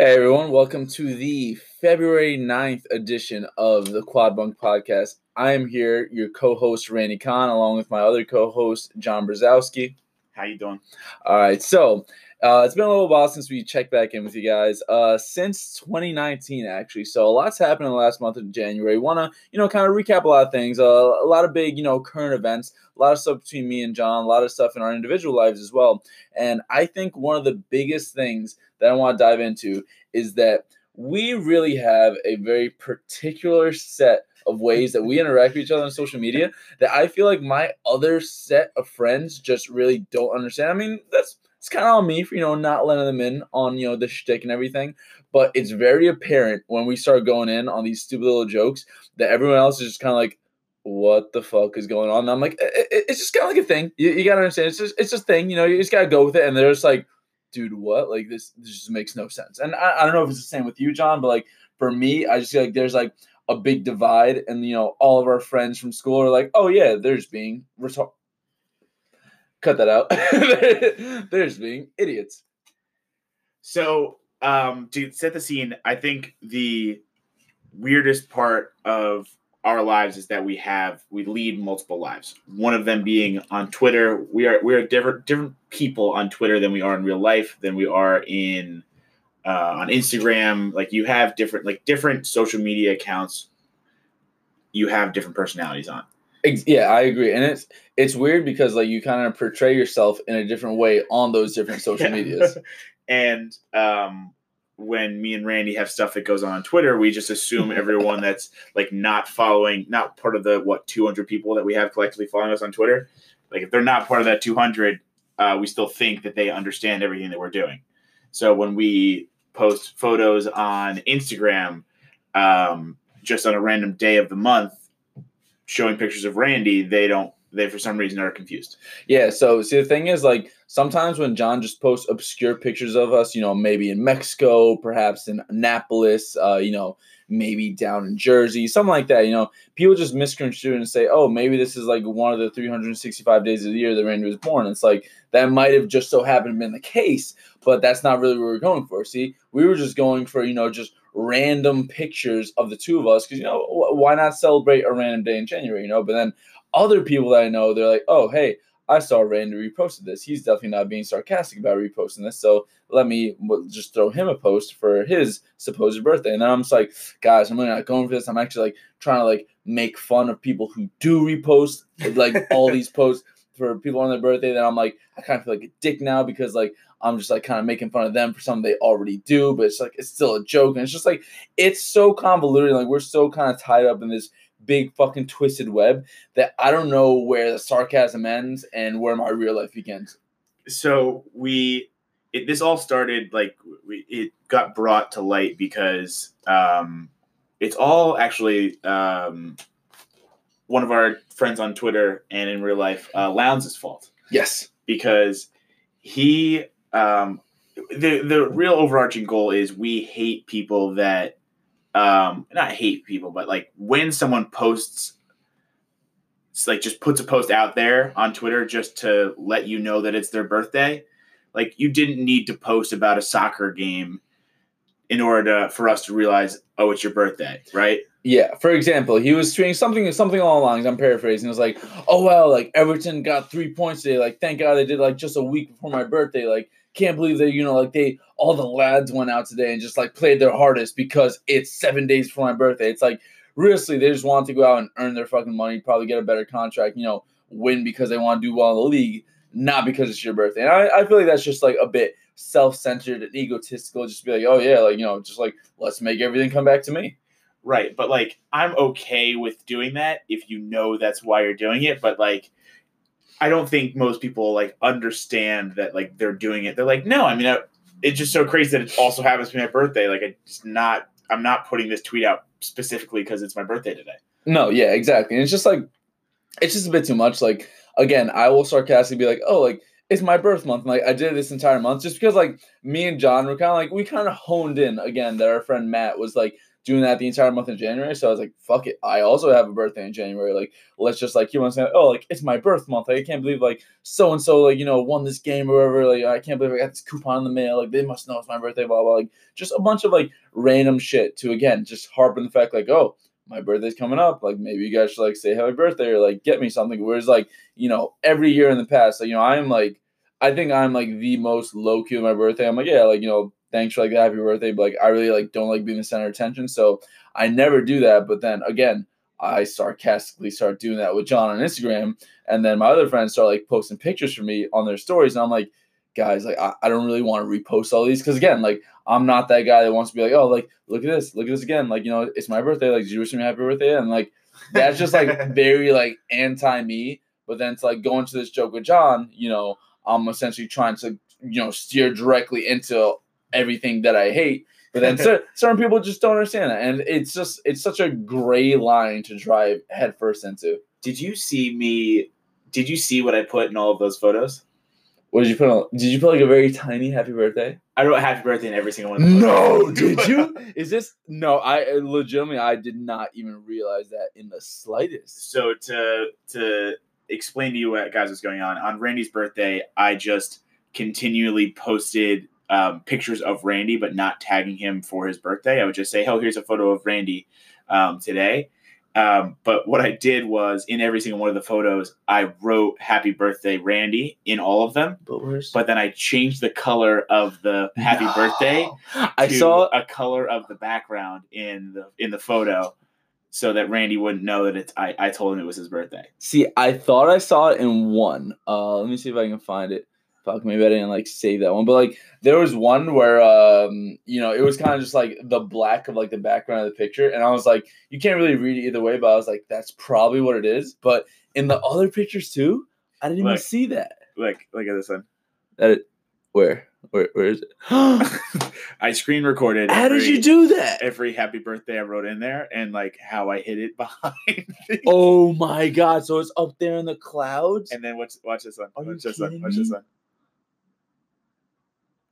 Hey everyone, welcome to the February 9th edition of the Quad Bunk Podcast. I am here, your co-host Randy Kahn, along with my other co-host John Brzezowski. How you doing? All right, so uh, it's been a little while since we checked back in with you guys. Uh, since 2019, actually. So a lot's happened in the last month of January. Want to, you know, kind of recap a lot of things. Uh, a lot of big, you know, current events. A lot of stuff between me and John. A lot of stuff in our individual lives as well. And I think one of the biggest things that I want to dive into is that we really have a very particular set of ways that we interact with each other on social media that I feel like my other set of friends just really don't understand. I mean, that's it's kind of on me for you know not letting them in on you know the shtick and everything, but it's very apparent when we start going in on these stupid little jokes that everyone else is just kind of like, "What the fuck is going on?" And I'm like, it's just kind of like a thing. You, you gotta understand. It's just it's just a thing. You know, you just gotta go with it. And they're just like, "Dude, what? Like this, this just makes no sense." And I, I don't know if it's the same with you, John, but like for me, I just feel like there's like a big divide, and you know, all of our friends from school are like, "Oh yeah, they're just being retarded." cut that out. They're just being idiots. So, um, to set the scene, I think the weirdest part of our lives is that we have we lead multiple lives. One of them being on Twitter. We are we are different different people on Twitter than we are in real life than we are in uh, on Instagram. Like you have different like different social media accounts. You have different personalities on. Yeah, I agree, and it's it's weird because like you kind of portray yourself in a different way on those different social medias. and um, when me and Randy have stuff that goes on on Twitter, we just assume everyone that's like not following, not part of the what 200 people that we have collectively following us on Twitter, like if they're not part of that 200, uh, we still think that they understand everything that we're doing. So when we post photos on Instagram, um, just on a random day of the month, showing pictures of Randy, they don't they for some reason are confused. Yeah, so see the thing is like sometimes when John just posts obscure pictures of us, you know, maybe in Mexico, perhaps in Annapolis, uh, you know, maybe down in Jersey, something like that, you know, people just misconstrue and say, "Oh, maybe this is like one of the 365 days of the year that Randy was born." It's like that might have just so happened been the case, but that's not really what we are going for. See, we were just going for, you know, just random pictures of the two of us because you know why not celebrate a random day in January, you know? But then other people that I know, they're like, oh hey, I saw Randy reposted this. He's definitely not being sarcastic about reposting this, so let me just throw him a post for his supposed birthday. And then I'm just like, guys, I'm really not going for this. I'm actually like trying to like make fun of people who do repost like all these posts for people on their birthday. Then I'm like, I kind of feel like a dick now because like I'm just like kind of making fun of them for something they already do, but it's like it's still a joke, and it's just like it's so convoluted. Like we're so kind of tied up in this big fucking twisted web that I don't know where the sarcasm ends and where my real life begins. So we, it, this all started like we, it got brought to light because um, it's all actually um, one of our friends on Twitter and in real life, uh, Lowndes' fault. Yes, because he um, the the real overarching goal is we hate people that um not hate people but like when someone posts like just puts a post out there on Twitter just to let you know that it's their birthday like you didn't need to post about a soccer game in order to, for us to realize oh it's your birthday right? Yeah for example he was tweeting something something along the lines i'm paraphrasing it was like oh well like everton got three points today like thank god they did like just a week before my birthday like can't believe that you know like they all the lads went out today and just like played their hardest because it's seven days before my birthday. It's like realistically they just want to go out and earn their fucking money, probably get a better contract, you know, win because they want to do well in the league, not because it's your birthday. And I, I feel like that's just like a bit self-centered and egotistical. Just be like, oh yeah, like you know, just like let's make everything come back to me. Right, but like I'm okay with doing that if you know that's why you're doing it. But like I don't think most people like understand that like they're doing it. They're like, no, I mean, I, it's just so crazy that it also happens to be my birthday. Like, it's not. I'm not putting this tweet out specifically because it's my birthday today. No, yeah, exactly. And it's just like, it's just a bit too much. Like, again, I will sarcastically be like, oh, like it's my birth month. And, like I did this entire month just because like me and John were kind of like we kind of honed in again that our friend Matt was like doing that the entire month of January. So I was like, fuck it. I also have a birthday in January. Like, let's just like keep on saying, oh, like it's my birth month. Like, I can't believe like so and so like you know won this game or whatever. Like, I can't believe I got this coupon in the mail. Like, they must know it's my birthday. Blah blah. Like, just a bunch of like random shit to again just harp on the fact like, oh, my birthday's coming up. Like, maybe you guys should like say happy birthday or like get me something. Whereas like you know every year in the past, like you know I'm like. I think I'm like the most low key on my birthday. I'm like, yeah, like, you know, thanks for like the happy birthday, but like I really like don't like being the center of attention. So I never do that. But then again, I sarcastically start doing that with John on Instagram. And then my other friends start like posting pictures for me on their stories. And I'm like, guys, like I, I don't really want to repost all these. Cause again, like I'm not that guy that wants to be like, oh, like look at this, look at this again. Like, you know, it's my birthday. Like, did you wish me happy birthday? And like that's just like very like anti me. But then to like go into this joke with John, you know, I'm essentially trying to, you know, steer directly into everything that I hate. But then cer- certain people just don't understand that, and it's just it's such a gray line to drive headfirst into. Did you see me? Did you see what I put in all of those photos? What did you put on? Did you put like a very tiny happy birthday? I wrote happy birthday in every single one of the No, did you? Is this no? I uh, legitimately I did not even realize that in the slightest. so to to explain to you what guys was going on on Randy's birthday, I just continually posted um, pictures of Randy, but not tagging him for his birthday. I would just say, "Oh, here's a photo of Randy um, today." Um, but what I did was in every single one of the photos, I wrote "Happy Birthday, Randy" in all of them. But where's But then I changed the color of the "Happy No. Birthday" I saw a color of the background in the in the photo, so that Randy wouldn't know that it's I, I told him it was his birthday. See, I thought I saw it in one. Uh, let me see if I can find it. Fuck, maybe I didn't like save that one. But like, there was one where, um, you know, it was kind of just like the black of like the background of the picture, and I was like, you can't really read it either way. But I was like, that's probably what it is. But in the other pictures too, I didn't even see that. Look, look at this one. That it, where, where, where is it? I screen recorded. How did every- you do that? Every happy birthday I wrote in there, and like how I hid it behind. things. Oh my god! So it's up there in the clouds. And then watch watch this one. Are Watch this one. Watch this one.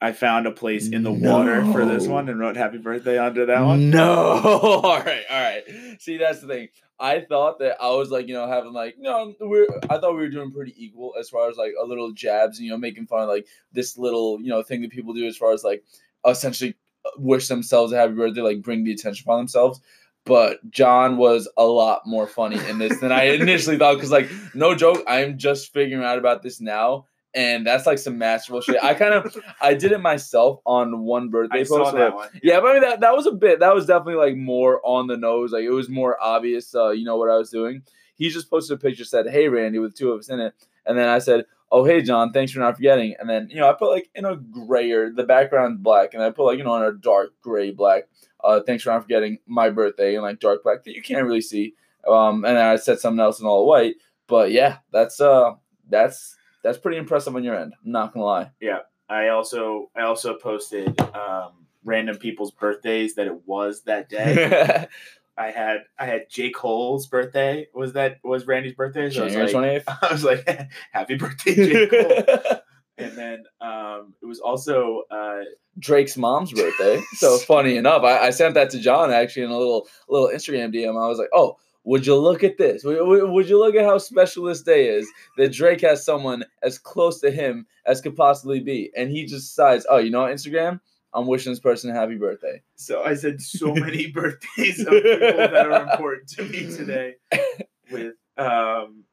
I found a place in the water for this one and wrote happy birthday under that one. No. all right, all right. See, that's the thing. I thought that I was like, you know, having like, no, we're. I thought we were doing pretty equal as far as like a little jabs, you know, making fun of like this little, you know, thing that people do as far as like essentially uh, wish themselves a happy birthday, like bring the attention upon themselves. But John was a lot more funny in this than I initially thought. Because like, no joke, I am just figuring out about this now. And that's like some masterful shit. I kind of I did it myself on one birthday I post. that one. yeah, but I mean that that was a bit. That was definitely like more on the nose. Like it was more obvious. Uh, you know what I was doing. He just posted a picture said, "Hey Randy," with two of us in it, and then I said, "Oh hey John, thanks for not forgetting." And then you know I put like in a grayer, the background black, and I put like you know on a dark gray black. Uh, thanks for not forgetting my birthday in like dark black that you can't really see. Um, and then I said something else in all white. But yeah, that's uh, that's that's pretty impressive on your end. I'm not gonna lie. Yeah, I also I also posted um, random people's birthdays that it was that day. I had I had J Cole's birthday. Was that was Randy's birthday? So I was January like, twenty eighth. I was like, happy birthday, J Cole. and then um, it was also uh, Drake's mom's birthday. So funny enough, I, I sent that to John actually in a little little Instagram DM. I was like, "Oh, would you look at this? Would, you look at how special this day is that Drake has someone as close to him as could possibly be?" And he just decides, "Oh, you know what, Instagram? I'm wishing this person a happy birthday." so I said so many birthdays of people that are important to me today with um,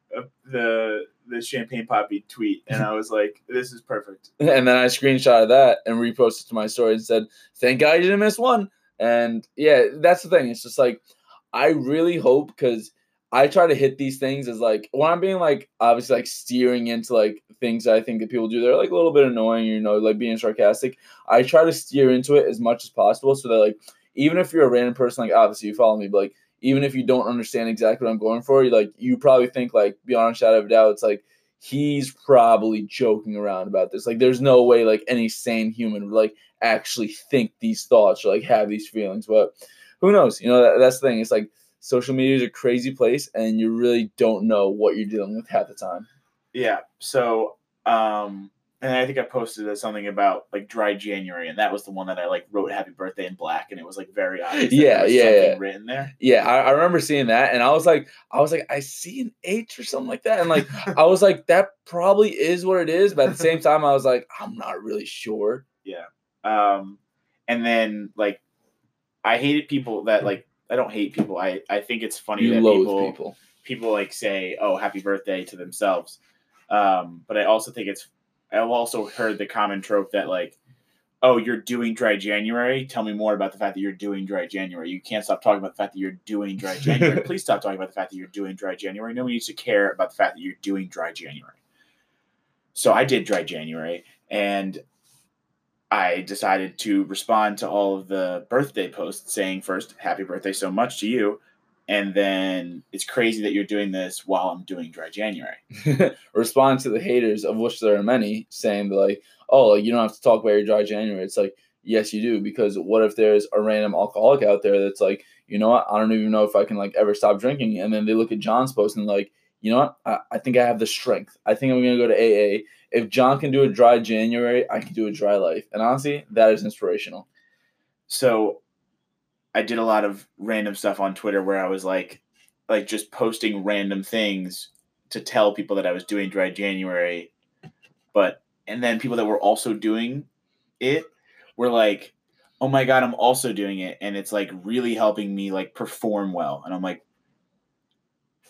the the Champagne Papi tweet, and I was like, this is perfect. And then I screenshotted that and reposted to my story and said, "Thank God you didn't miss one." And yeah, that's the thing. It's just like I really hope because I try to hit these things as like when I'm being like obviously like steering into like things I think that people do they're like a little bit annoying, you know, like being sarcastic. I try to steer into it as much as possible so that like even if you're a random person, like obviously you follow me, but like even if you don't understand exactly what I'm going for, you like you probably think like beyond a shadow of a doubt, it's like he's probably joking around about this. Like there's no way like any sane human would like actually think these thoughts or like have these feelings. But who knows? You know, that, that's the thing. It's like social media is a crazy place and you really don't know what you're dealing with half the time. Yeah. So um, and I think I posted something about like dry January, and that was the one that I like wrote "Happy Birthday" in black, and it was like very obvious. Yeah, yeah, something yeah. written there. Yeah, I, I remember seeing that, and I was like, I was like, I see an H or something like that, and like, I was like, that probably is what it is, but at the same time, I was like, I'm not really sure. Yeah. Um, and then like, I hated people that like. I don't hate people. I I think it's funny You that people people. people like say, "Oh, happy birthday" to themselves. Um, but I also think it's. I've also heard the common trope that like, "Oh, you're doing dry January. Tell me more about the fact that you're doing dry January. You can't stop talking about the fact that you're doing dry January. Please stop talking about the fact that you're doing dry January. No one needs to care about the fact that you're doing dry January." So I did dry January, and I decided to respond to all of the birthday posts saying first, "Happy birthday so much to you." and then it's crazy that you're doing this while I'm doing dry January. Respond to the haters, of which there are many, saying like, oh, you don't have to talk about your dry January. It's like, yes, you do, because what if there's a random alcoholic out there that's like, you know what, I don't even know if I can like ever stop drinking, and then they look at John's post and like, you know what, I, I think I have the strength. I think I'm gonna go to AA. If John can do a dry January, I can do a dry life, and honestly, that is inspirational. So I did a lot of random stuff on Twitter where I was like like just posting random things to tell people that I was doing dry January. But and then people that were also doing it were like, "Oh my god, I'm also doing it." And it's like really helping me like perform well. And I'm like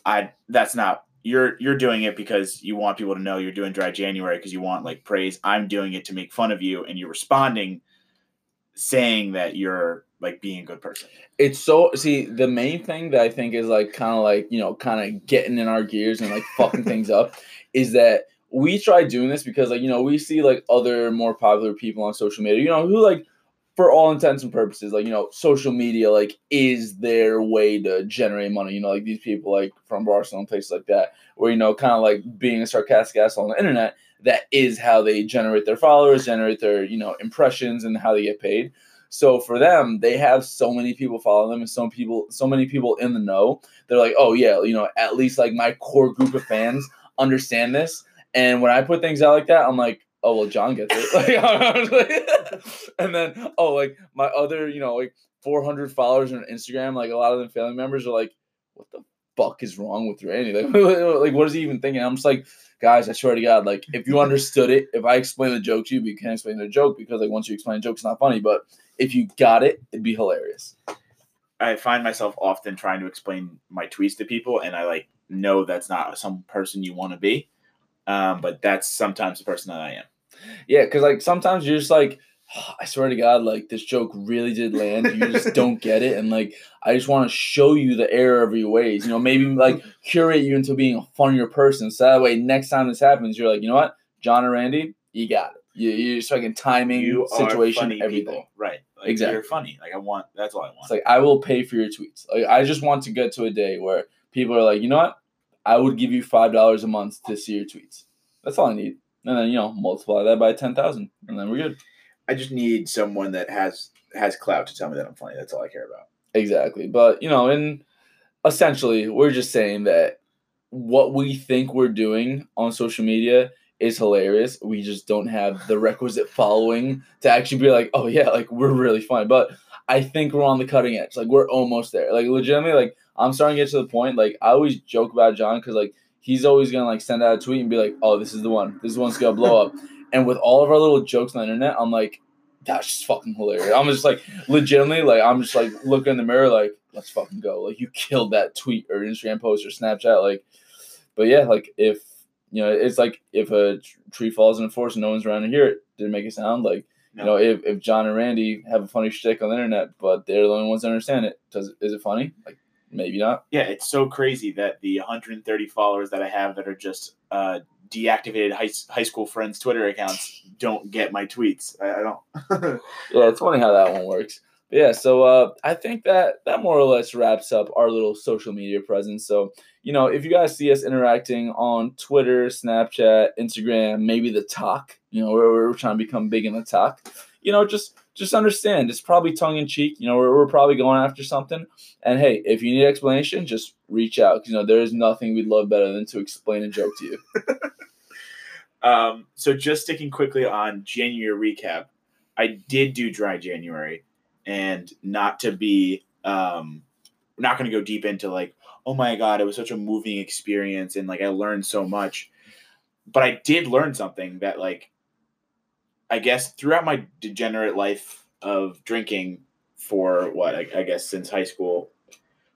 I that's not you're you're doing it because you want people to know you're doing dry January because you want like praise. I'm doing it to make fun of you and you're responding saying that you're like being a good person. It's so see the main thing that I think is like kind of like you know kind of getting in our gears and like fucking things up is that we try doing this because like you know we see like other more popular people on social media you know who like for all intents and purposes like you know social media like is their way to generate money you know like these people like from Barcelona places like that where you know kind of like being a sarcastic asshole on the internet that is how they generate their followers generate their you know impressions and how they get paid so for them, they have so many people following them and so people so many people in the know. They're like, oh yeah, you know, at least like my core group of fans understand this. And when I put things out like that, I'm like, oh well, John gets it. Like, and then oh, like my other, you know, like 400 followers on Instagram, like a lot of them family members are like, what the fuck is wrong with Randy? Like, like what is he even thinking? I'm just like, guys, I swear to God, like if you understood it, if I explain the joke to you, but you can't explain the joke because like once you explain a joke, it's not funny. But if you got it, it'd be hilarious. I find myself often trying to explain my tweets to people, and I like know that's not some person you want to be, um, but that's sometimes the person that I am. Yeah, because like sometimes you're just like, ah, I swear to God, like this joke really did land. You just don't get it, and like I just want to show you the error of your ways. You know, maybe like curate you into being a funnier person, so that way next time this happens, you're like, you know what, John or Randy, you got it. You you just fucking timing, You situation, are funny everything. people, right? Like, Exactly. You're funny. Like I want. That's all I want. It's like I will pay for your tweets. Like I just want to get to a day where people are like, you know what, I would give you five dollars a month to see your tweets. That's all I need, and then you know multiply that by ten thousand, and then we're good. I just need someone that has has clout to tell me that I'm funny. That's all I care about. Exactly. But, you know, and essentially, we're just saying that what we think we're doing on social media is hilarious. We just don't have the requisite following to actually be like, oh, yeah, like we're really funny. But I think we're on the cutting edge. Like, we're almost there. Like, legitimately, like, I'm starting to get to the point. Like, I always joke about John because, like, he's always going to, like, send out a tweet and be like, oh, this is the one. This is the one's going to blow up. And with all of our little jokes on the internet, I'm like, that's just fucking hilarious. I'm just like, legitimately, like, I'm just like looking in the mirror, like, let's fucking go. Like, you killed that tweet or Instagram post or Snapchat. Like, but yeah, like, if, you know, it's like if a tree falls in a forest and no one's around to hear it, didn't make it sound like, you know, if, if John and Randy have a funny shtick on the internet, but they're the only ones that understand it, does is it funny? Like, maybe not. yeah, it's so crazy that the 130 followers that I have that are just uh, deactivated high, high school friends' Twitter accounts don't get my tweets. I, I don't. Yeah, it's funny how that one works. But yeah, so uh, I think that that more or less wraps up our little social media presence. So you know, if you guys see us interacting on Twitter, Snapchat, Instagram, maybe the talk, you know, we're, we're trying to become big in the talk. You know, just just understand it's probably tongue in cheek. You know, we're, we're probably going after something. And hey, if you need explanation, just reach out. 'cause, you know, there is nothing we'd love better than to explain a joke to you. Um, so just sticking quickly on January recap, I did do dry January, and not to be, um, we're not going to go deep into like, oh my god, it was such a moving experience, and like I learned so much, but I did learn something that like, I guess throughout my degenerate life of drinking for what I, I guess since high school,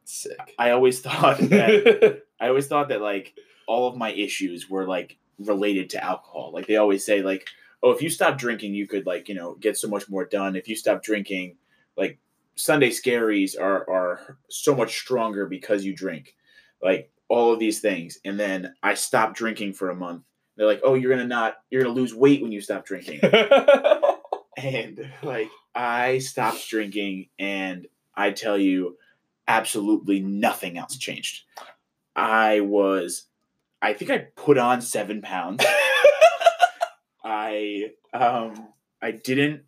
Sick. I always thought that I always thought that like all of my issues were like related to alcohol. Like they always say like, oh, if you stop drinking, you could like, you know, get so much more done. If you stop drinking, like Sunday scaries are are so much stronger because you drink. Like all of these things. And then I stopped drinking for a month. They're like, "Oh, you're going to not you're to lose weight when you stop drinking." and like I stopped drinking and I tell you absolutely nothing else changed. I was I think I put on 7 pounds. I um I didn't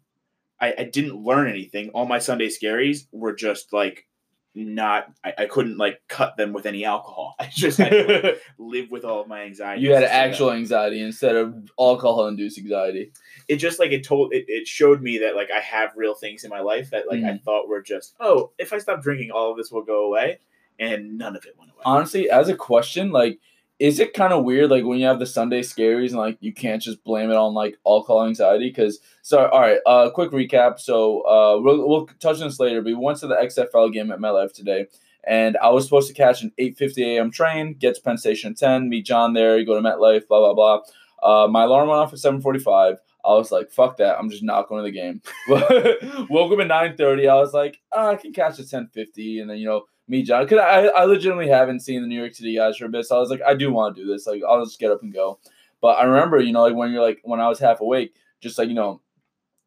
I, I didn't learn anything. All my Sunday scaries were just like not I, I couldn't like cut them with any alcohol. I just had to like, live with all of my anxiety. you had actual anxiety instead of alcohol induced anxiety. it just like it told it, it showed me that like I have real things in my life that like I mm. thought were just oh if I stop drinking all of this will go away and none of it went away. Honestly, as a question, like, is it kind of weird, like, when you have the Sunday scaries and, like, you can't just blame it on, like, alcohol anxiety? Because, so, all right, uh, quick recap. So, uh, we'll, we'll touch on this later, but we went to the XFL game at MetLife today, and I was supposed to catch an 8.50 a.m. train, get to Penn Station at 10, meet John there, go to MetLife, blah, blah, blah. Uh, my alarm went off at 7.45. I was like, fuck that. I'm just not going to the game. Woke up at 9.30. I was like, oh, I can catch at 10.50. And then, you know, me, John, because I, I legitimately haven't seen the New York City guys for a bit. So I was like, I do want to do this. Like, I'll just get up and go. But I remember, you know, like when you're like, when I was half awake, just like, you know,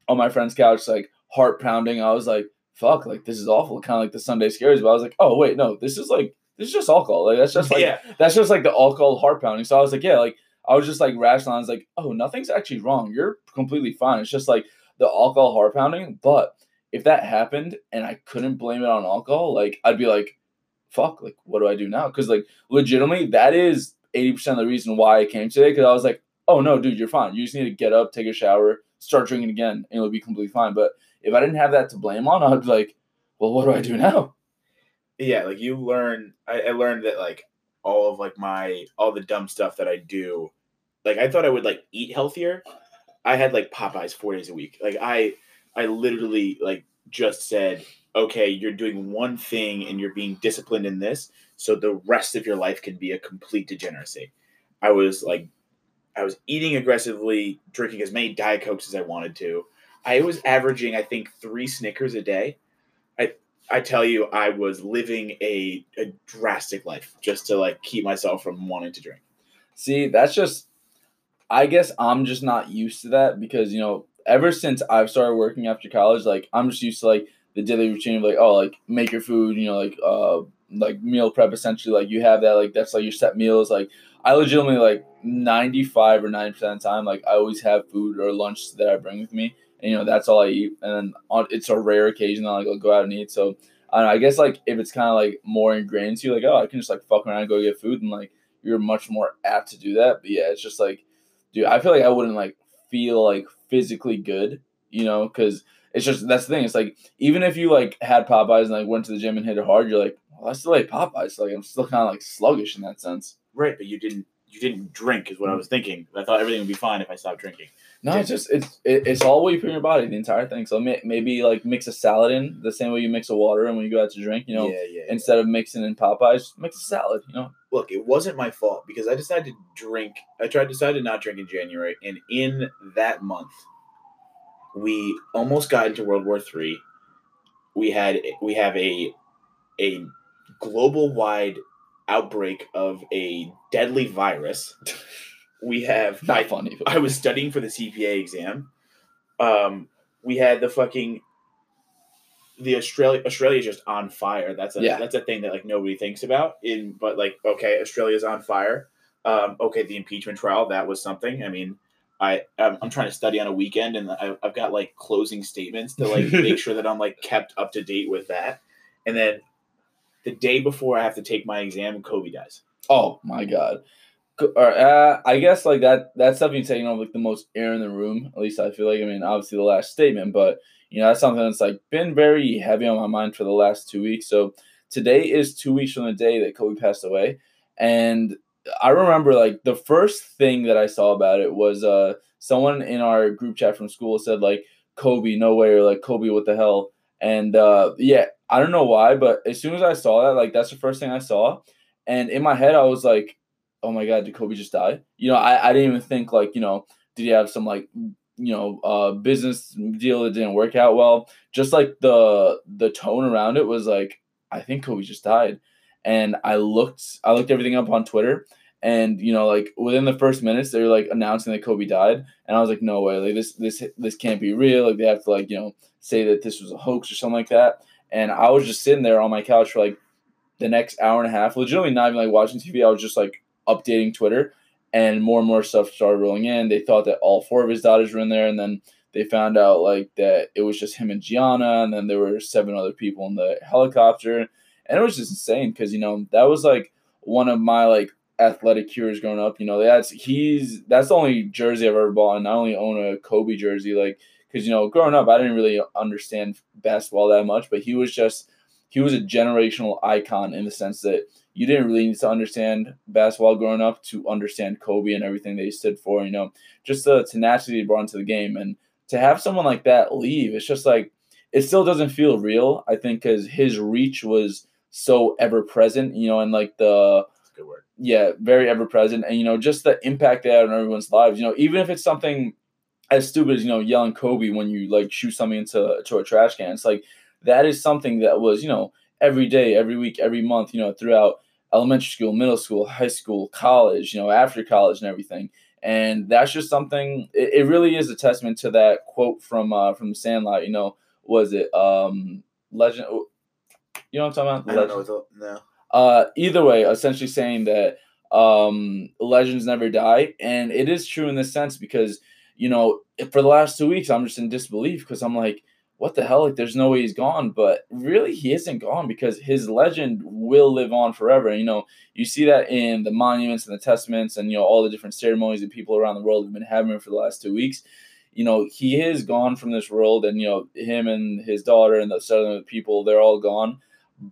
on my friend's couch, like heart pounding. I was like, fuck, like this is awful. Kind of like the Sunday scares. But I was like, oh, wait, no, this is like, this is just alcohol. Like, that's just like, yeah. that's just like the alcohol heart pounding. So I was like, yeah, like, I was just like rational. I was like, oh, nothing's actually wrong. You're completely fine. It's just like the alcohol heart pounding. But if that happened and I couldn't blame it on alcohol, like I'd be like, fuck, like what do I do now? Because like legitimately, that is eighty percent of the reason why I came today. Because I was like, oh no, dude, you're fine. You just need to get up, take a shower, start drinking again, and it'll be completely fine. But if I didn't have that to blame on, I'd be like, well, what do I do now? yeah like you learn I, I learned that like all of like my all the dumb stuff that i do like i thought i would like eat healthier i had like popeyes four days a week like i i literally like just said okay you're doing one thing and you're being disciplined in this so the rest of your life can be a complete degeneracy. I was like i was eating aggressively drinking as many diet cokes as i wanted to. I was averaging i think three snickers a day. I I tell you, I was living a, a drastic life just to like keep myself from wanting to drink. See, that's just, I guess I'm just not used to that because, you know, ever since I've started working after college, like, I'm just used to like the daily routine of like, oh, like, make your food, you know, like, uh, like meal prep essentially. Like, you have that, like, that's like your set meals. Like, I legitimately, like, 95 or 90% of the time, like, I always have food or lunch that I bring with me. And, you know, that's all I eat. And on, it's a rare occasion that like, I'll go out and eat. So, I know, I guess like if it's kind of like more ingrained to you, like oh, I can just like fuck around and go get food, and like you're much more apt to do that. But yeah, it's just like, dude, I feel like I wouldn't like feel like physically good, you know, because it's just that's the thing. It's like even if you like had Popeyes and like went to the gym and hit it hard, you're like, well, I still ate Popeyes. So, like I'm still kind of like sluggish in that sense. Right, but you didn't you didn't drink is what I mm. was thinking. I thought everything would be fine if I stopped drinking. No, it's just it's it, it's all what you put in your body, the entire thing. So may, maybe like mix a salad in the same way you mix a water and when you go out to drink, you know, yeah, yeah. instead of mixing in Popeyes, mix a salad. You know, Look, it wasn't my fault because I decided to drink. I tried decided to not drink in January, and in that month, we almost got into World War Three. We had we have a a global wide outbreak of a deadly virus. We have not I- funny. I was studying for the CPA exam. Um, we had the fucking the Australia Australia just on fire. That's a Yeah. that's a thing that like nobody thinks about. In but like okay, Australia's on fire. Um, okay, the impeachment trial that was something. I mean, I I'm, I'm trying to study on a weekend and I, I've got like closing statements to like make sure that I'm like kept up to date with that. And then the day before I have to take my exam, Kobe dies. oh my god, uh, I guess like that that that's definitely taking on like the most air in the room. At least I feel like. I mean, obviously the last statement, but you know that's something that's like been very heavy on my mind for the last two weeks. So today is two weeks from the day that Kobe passed away, and I remember like the first thing that I saw about it was uh someone in our group chat from school said like Kobe no way or like Kobe what the hell and uh yeah I don't know why but as soon as I saw that like that's the first thing I saw and in my head I was like oh my god did Kobe just die? You know I, I didn't even think like you know did he have some like you know uh business deal that didn't work out well? Just like the the tone around it was like I think Kobe just died. And I looked I looked everything up on Twitter and you know like within the first minutes they were like announcing that Kobe died. And I was like no way like this this this can't be real. Like they have to like you know say that this was a hoax or something like that. And I was just sitting there on my couch for like the next hour and a half legitimately not even like watching TV I was just like updating Twitter and more and more stuff started rolling in they thought that all four of his daughters were in there and then they found out like that it was just him and Gianna and then there were seven other people in the helicopter and it was just insane because you know that was like one of my like athletic cures growing up. You know, that's he's that's the only jersey I've ever bought, and I only own a Kobe jersey. Like, because you know, growing up, I didn't really understand basketball that much, but he was just he was a generational icon in the sense that you didn't really need to understand basketball growing up to understand Kobe and everything that he stood for. You know, just the tenacity he brought into the game, and to have someone like that leave, it's just like it still doesn't feel real. I think because his reach was so ever present, you know, and like the That's a good word. yeah, very ever present, and you know, just the impact they had on everyone's lives. You know, even if it's something as stupid as you know yelling Kobe when you like shoot something into to a trash can, it's like that is something that was you know every day, every week, every month, you know, throughout elementary school, middle school, high school, college, you know, after college and everything. And that's just something. It, it really is a testament to that quote from uh, from the Sandlot. You know, was it um legend? You know what I'm talking about? I don't know what the, no. uh, either way, essentially saying that um, legends never die, and it is true in this sense because you know for the last two weeks I'm just in disbelief because I'm like, what the hell? Like, there's no way he's gone, but really he isn't gone because his legend will live on forever. You know, you see that in the monuments and the testaments and you know all the different ceremonies that people around the world have been having for the last two weeks. You know, he is gone from this world, and you know him and his daughter and the southern people, they're all gone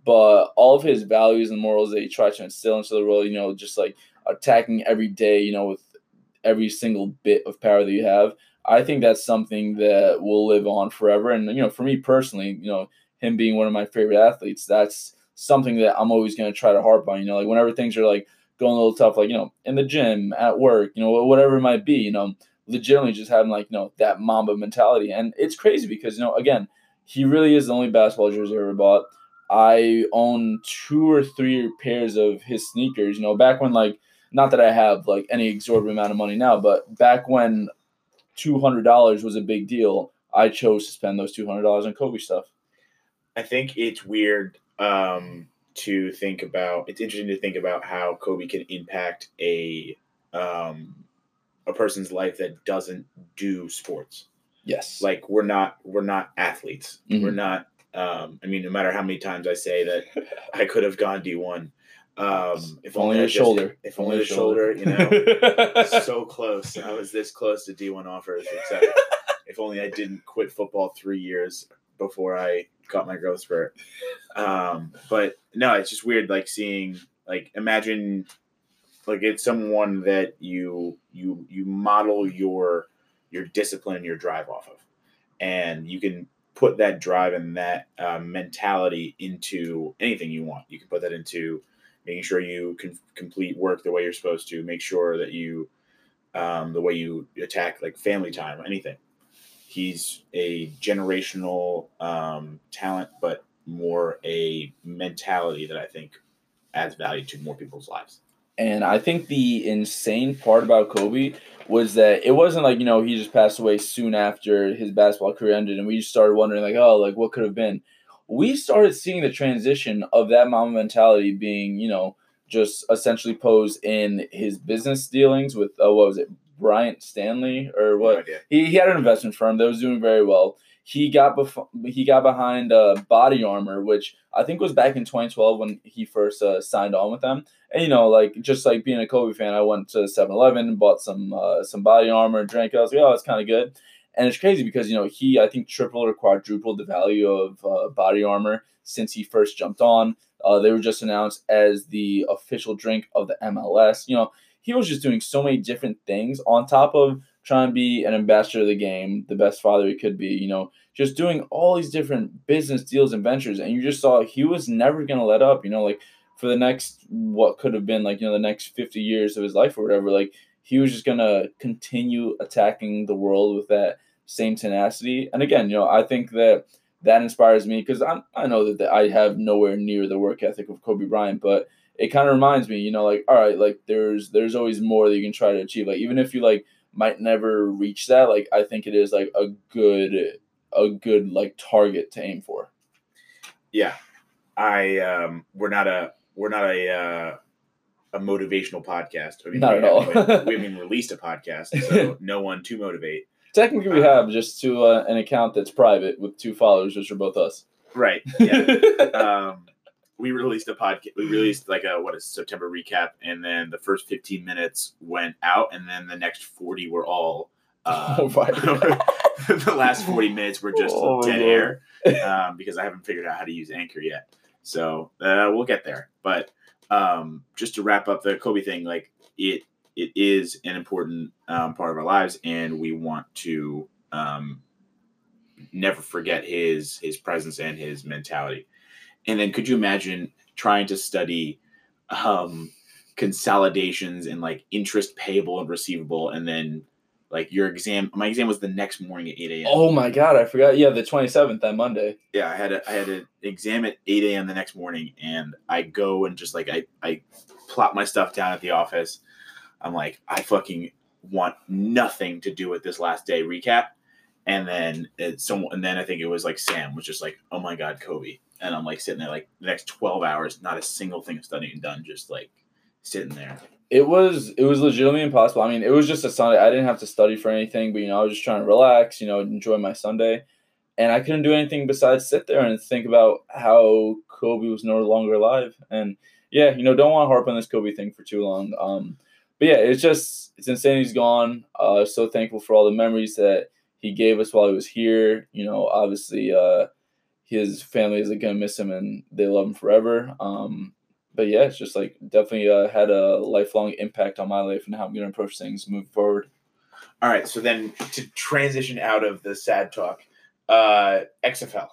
but all of his values and morals that he tried to instill into the world, you know, just like attacking every day, you know, with every single bit of power that you have, I think that's something that will live on forever. And you know, for me personally, you know, him being one of my favorite athletes, that's something that I'm always going to try to harp on. You know, like whenever things are like going a little tough, like you know, in the gym, at work, you know, whatever it might be, you know, legitimately just having like you know that Mamba mentality, and it's crazy because you know, again, he really is the only basketball jersey I ever bought. I own two or three pairs of his sneakers. You know, back when like not that I have like any exorbitant amount of money now, but back when two hundred dollars was a big deal, I chose to spend those two hundred dollars on Kobe stuff. I think it's weird um, to think about. It's interesting to think about how Kobe can impact a um, a person's life that doesn't do sports. Yes. Like we're not we're not athletes. Mhm. We're not. Um, I mean, no matter how many times I say that I could have gone D one. Um, if only a I just- shoulder. If only the shoulder. You know, so close. I was this close to D one offers. Except if only I didn't quit football three years before I got my growth spurt. Um, but no, it's just weird, like seeing, like imagine, like it's someone that you you you model your your discipline and your drive off of, and you can put that drive and that uh, mentality into anything you want. You can put that into making sure you can complete work the way you're supposed to. Make sure that you um, the way you attack like family time anything. He's a generational um, talent, but more a mentality that I think adds value to more people's lives. And I think the insane part about Kobe was that it wasn't like, you know, he just passed away soon after his basketball career ended and we just started wondering like, oh, like what could have been. We started seeing the transition of that Mamba mentality being, you know, just essentially posed in his business dealings with uh, what was it, Bryant Stibel or what? No he, he had an investment firm that was doing very well. he got bef- he got behind uh, Body Armor, which I think was back in 2012 when he first uh, signed on with them. And you know, like just like being a Kobe fan, I went to 7-Eleven and bought some uh, some Body Armor, drank it. I was like, oh, it's kind of good. And it's crazy because you know he I think tripled or quadrupled the value of uh, Body Armor since he first jumped on. Uh, they were just announced as the official drink of the MLS. You know, he was just doing so many different things on top of trying to be an ambassador of the game, the best father he could be, you know, just doing all these different business deals and ventures. And you just saw he was never going to let up, you know, like for the next, what could have been like, you know, the next 50 years of his life or whatever. Like he was just to continue attacking the world with that same tenacity. And again, you know, I think that that inspires me because I, I know that, that I have nowhere near the work ethic of Kobe Bryant, but it kind of reminds me, you know, like, all right, like there's, there's always more that you can try to achieve. Like, even if you like, might never reach that like i think it is like a good a good like target to aim for yeah i um we're not a we're not a uh a motivational podcast I mean, not at all we haven't even released a podcast so no one to motivate technically we have just to uh, an account that's private with two followers which are both us right yeah um we released a podcast. We released like a what is September recap, and then the first fifteen minutes went out, and then the next forty were all. Uh, oh the last forty minutes were just oh dead air um, because I haven't figured out how to use Anchor yet. So uh, we'll get there. But um, just to wrap up the Kobe thing, like it it is an important um, part of our lives, and we want to um, never forget his his presence and his mentality. And then could you imagine trying to study um, consolidations and like interest payable and receivable, and then like your exam? My exam was the next morning at eight a.m. Oh my god, I forgot. Yeah, the twenty seventh that Monday. Yeah, I had a, I had an exam at eight a.m. the next morning, and I go and just like I I plop my stuff down at the office. I'm like, I fucking want nothing to do with this last day recap. And then it's someone, and then I think it was like Sam was just like, "Oh my god, Kobe," and I'm like sitting there like the next 12 hours, not a single thing of studying done, just like sitting there. It was it was legitimately impossible. I mean, it was just a Sunday. I didn't have to study for anything, but you know, I was just trying to relax, you know, enjoy my Sunday. And I couldn't do anything besides sit there and think about how Kobe was no longer alive. And yeah, you know, don't want to harp on this Kobe thing for too long. Um, but yeah, it's just it's insane he's gone. Uh, so thankful for all the memories that he gave us while he was here. You know, obviously, uh, his family isn't gonna miss him and they love him forever. Um, but yeah, it's just like definitely uh, had a lifelong impact on my life and how I'm gonna approach things moving forward. All right, so then to transition out of the sad talk, uh, XFL.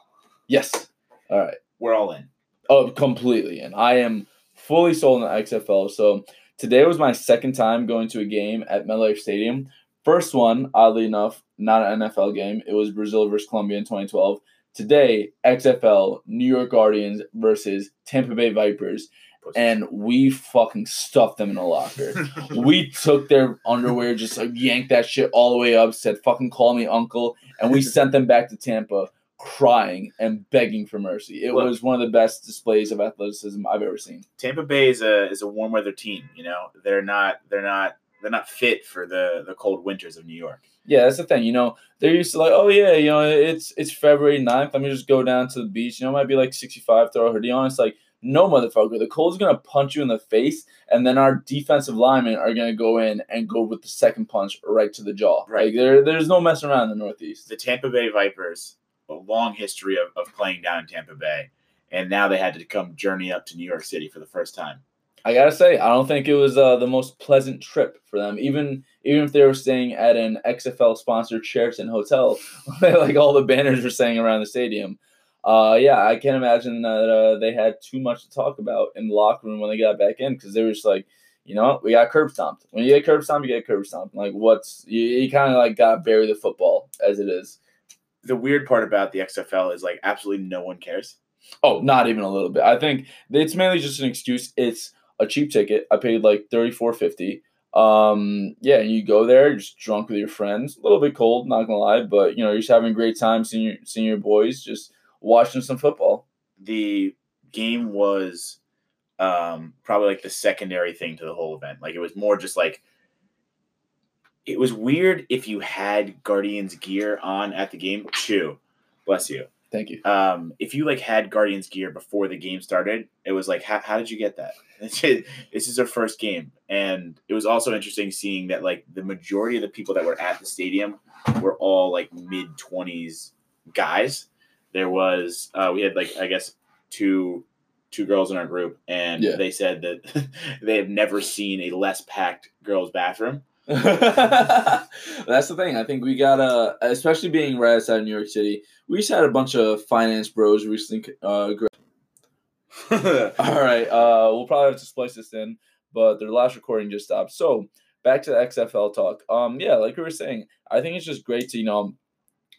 Yes. All right. We're all in. Oh, completely. And I am fully sold on the XFL. So today was my second time going to a game at MetLife Stadium. First one, oddly enough, not an NFL game. It was Brazil versus Colombia in 2012. Today, XFL, New York Guardians versus Tampa Bay Vipers. And we fucking stuffed them in a locker. we took their underwear, just like yanked that shit all the way up, said fucking call me uncle, and we sent them back to Tampa crying and begging for mercy. It Look, was one of the best displays of athleticism I've ever seen. Tampa Bay is a is a warm weather team, you know. They're not they're not they're not fit for the the cold winters of New York. Yeah, that's the thing. You know, they're used to like, oh yeah, you know, it's it's February 9th. Let me just go down to the beach. You know, it might be like 65, throw a hoodie on. It's like, no motherfucker. The cold's gonna punch you in the face, and then our defensive linemen are gonna go in and go with the second punch right to the jaw. Right. Like there, there's no messing around in the Northeast. The Tampa Bay Vipers, a long history of, of playing down in Tampa Bay, and now they had to come journey up to New York City for the first time. I gotta say, I don't think it was uh, the most pleasant trip for them. Even even if they were staying at an XFL sponsored Sheraton hotel, like all the banners were saying around the stadium. Uh, yeah, I can't imagine that uh, they had too much to talk about in the locker room when they got back in because they were just like, you know, we got curb stomped. When you get curb stomped, you get curb stomped. Like, what's you, you kind of like got to bury the football as it is. The weird part about the XFL is like absolutely no one cares. Oh, not even a little bit. I think it's mainly just an excuse. It's a cheap ticket. I paid like thirty four fifty. Um, yeah, you go there, just drunk with your friends, a little bit cold, not gonna lie, but you know, you're just having a great time seeing your seeing your boys, just watching some football. The game was um probably like the secondary thing to the whole event. Like it was more just like it was weird if you had Guardians gear on at the game too. Bless you. Thank you. Um, if you like had Guardians gear before the game started, it was like, how, how did you get that? this is our first game, and it was also interesting seeing that like the majority of the people that were at the stadium were all like mid twenties guys. There was uh, we had like I guess two two girls in our group, and Yeah. they said that they have never seen a less packed girls' bathroom. That's the thing. I think we got a, especially being right outside of New York City. We just had a bunch of finance bros recently. Uh, all right, uh, we'll probably have to splice this in, but their last recording just stopped. So back to the XFL talk. Um, yeah, like we were saying, I think it's just great to you know,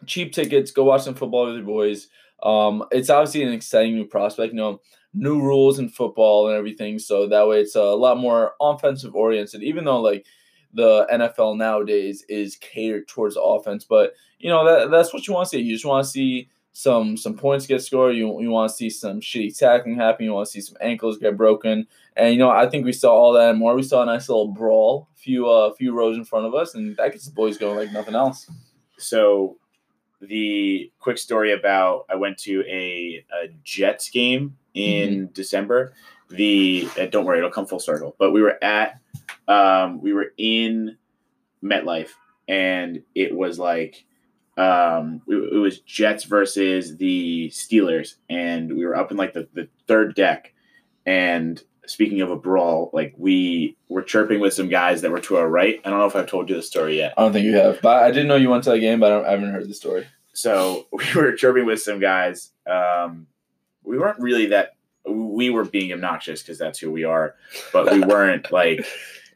cheap tickets, go watch some football with your boys. Um, it's obviously an exciting new prospect. You know, new rules in football and everything. So that way, it's a lot more offensive oriented. Even though like the NFL nowadays is catered towards offense, but you know that that's what you want to see. You just want to see some some points get scored. You you want to see some shitty tackling happen. You want to see some ankles get broken. And you know I think we saw all that and more. We saw a nice little brawl, a few uh few rows in front of us, and that gets the boys going like nothing else. so the quick story about I went to a, a Jets game in December. The uh, don't worry, it'll come full circle. But we were at um, we were in MetLife, and it was like um, it, it was Jets versus the Steelers, and we were up in like the, the third deck. And speaking of a brawl, like we were chirping with some guys that were to our right. I don't know if I've told you the story yet. I don't think you have, but I didn't know you went to that game. But I, don't, I haven't heard the story. so we were chirping with some guys. Um, we weren't really that. We were being obnoxious because that's who we are, but we weren't like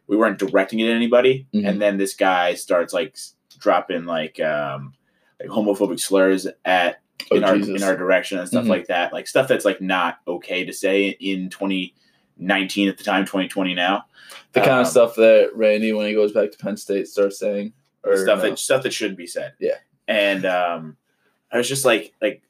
we weren't directing it at anybody. Mhm. And then this guy starts like dropping like um, like homophobic slurs at Oh, in our Jesus. in our direction and stuff Mhm. like that, like stuff that's like not okay to say in 2019 at the time, 2020 now. the kind Um, of stuff that Randy, when he goes back to Penn State, starts saying. Or stuff no. that stuff that shouldn't be said. Yeah. And um, I was just like, like,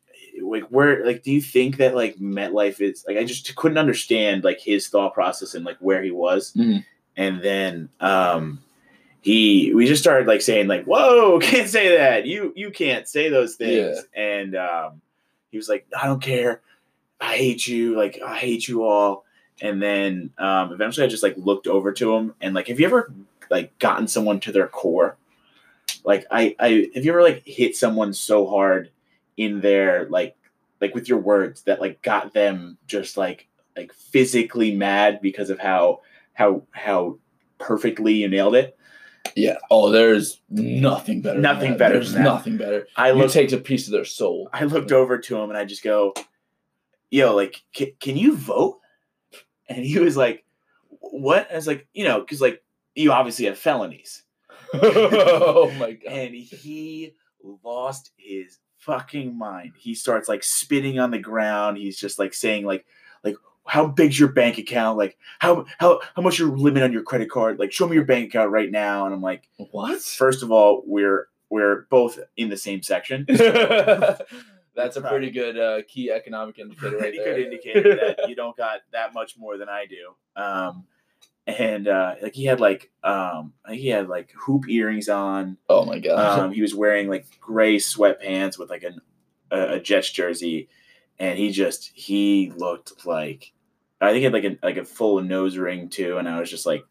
like, where, like, do you think that like MetLife is like? I just couldn't understand like his thought process and like where he was. Mhm. And then um, he, we just started like saying like, "Whoa, can't say that. You, you can't say those things." And um, he was like, "I don't care. I hate you. Like, I hate you all." And then um, eventually, I just like looked over to him and like, have you ever like gotten someone to their core? Like, I, I have you ever like hit someone so hard in their like, like with your words that like got them just like like physically mad because of how how how perfectly you nailed it. Yeah. Oh, there's nothing better. Nothing better There's nothing better. I You looked take a piece of their soul. I looked over to him and I just go, "Yo, like, can, can you vote?" And he was like, "What?" I was like, "You know, because like you obviously have felonies." oh my god. And he lost his fucking mind. He starts like spitting on the ground. He's just like saying like, like, how big's your bank account? Like, how how how much your limit on your credit card? Like, show me your bank account right now. And I'm like, What? first of all, we're we're both in the same section. That's a pretty good uh, key economic indicator right pretty there. good indicator that you don't got that much more than I do. Um, and uh, like he had like um, he had like hoop earrings on. oh my god. Um, he was wearing like gray sweatpants with like an a, a Jets jersey, and he just he looked like I think he had like a like a full nose ring too, and I was just like,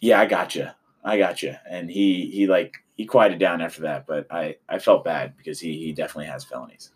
yeah, I got you, I got you, and he he like he quieted down after that, but I I felt bad because he he definitely has felonies.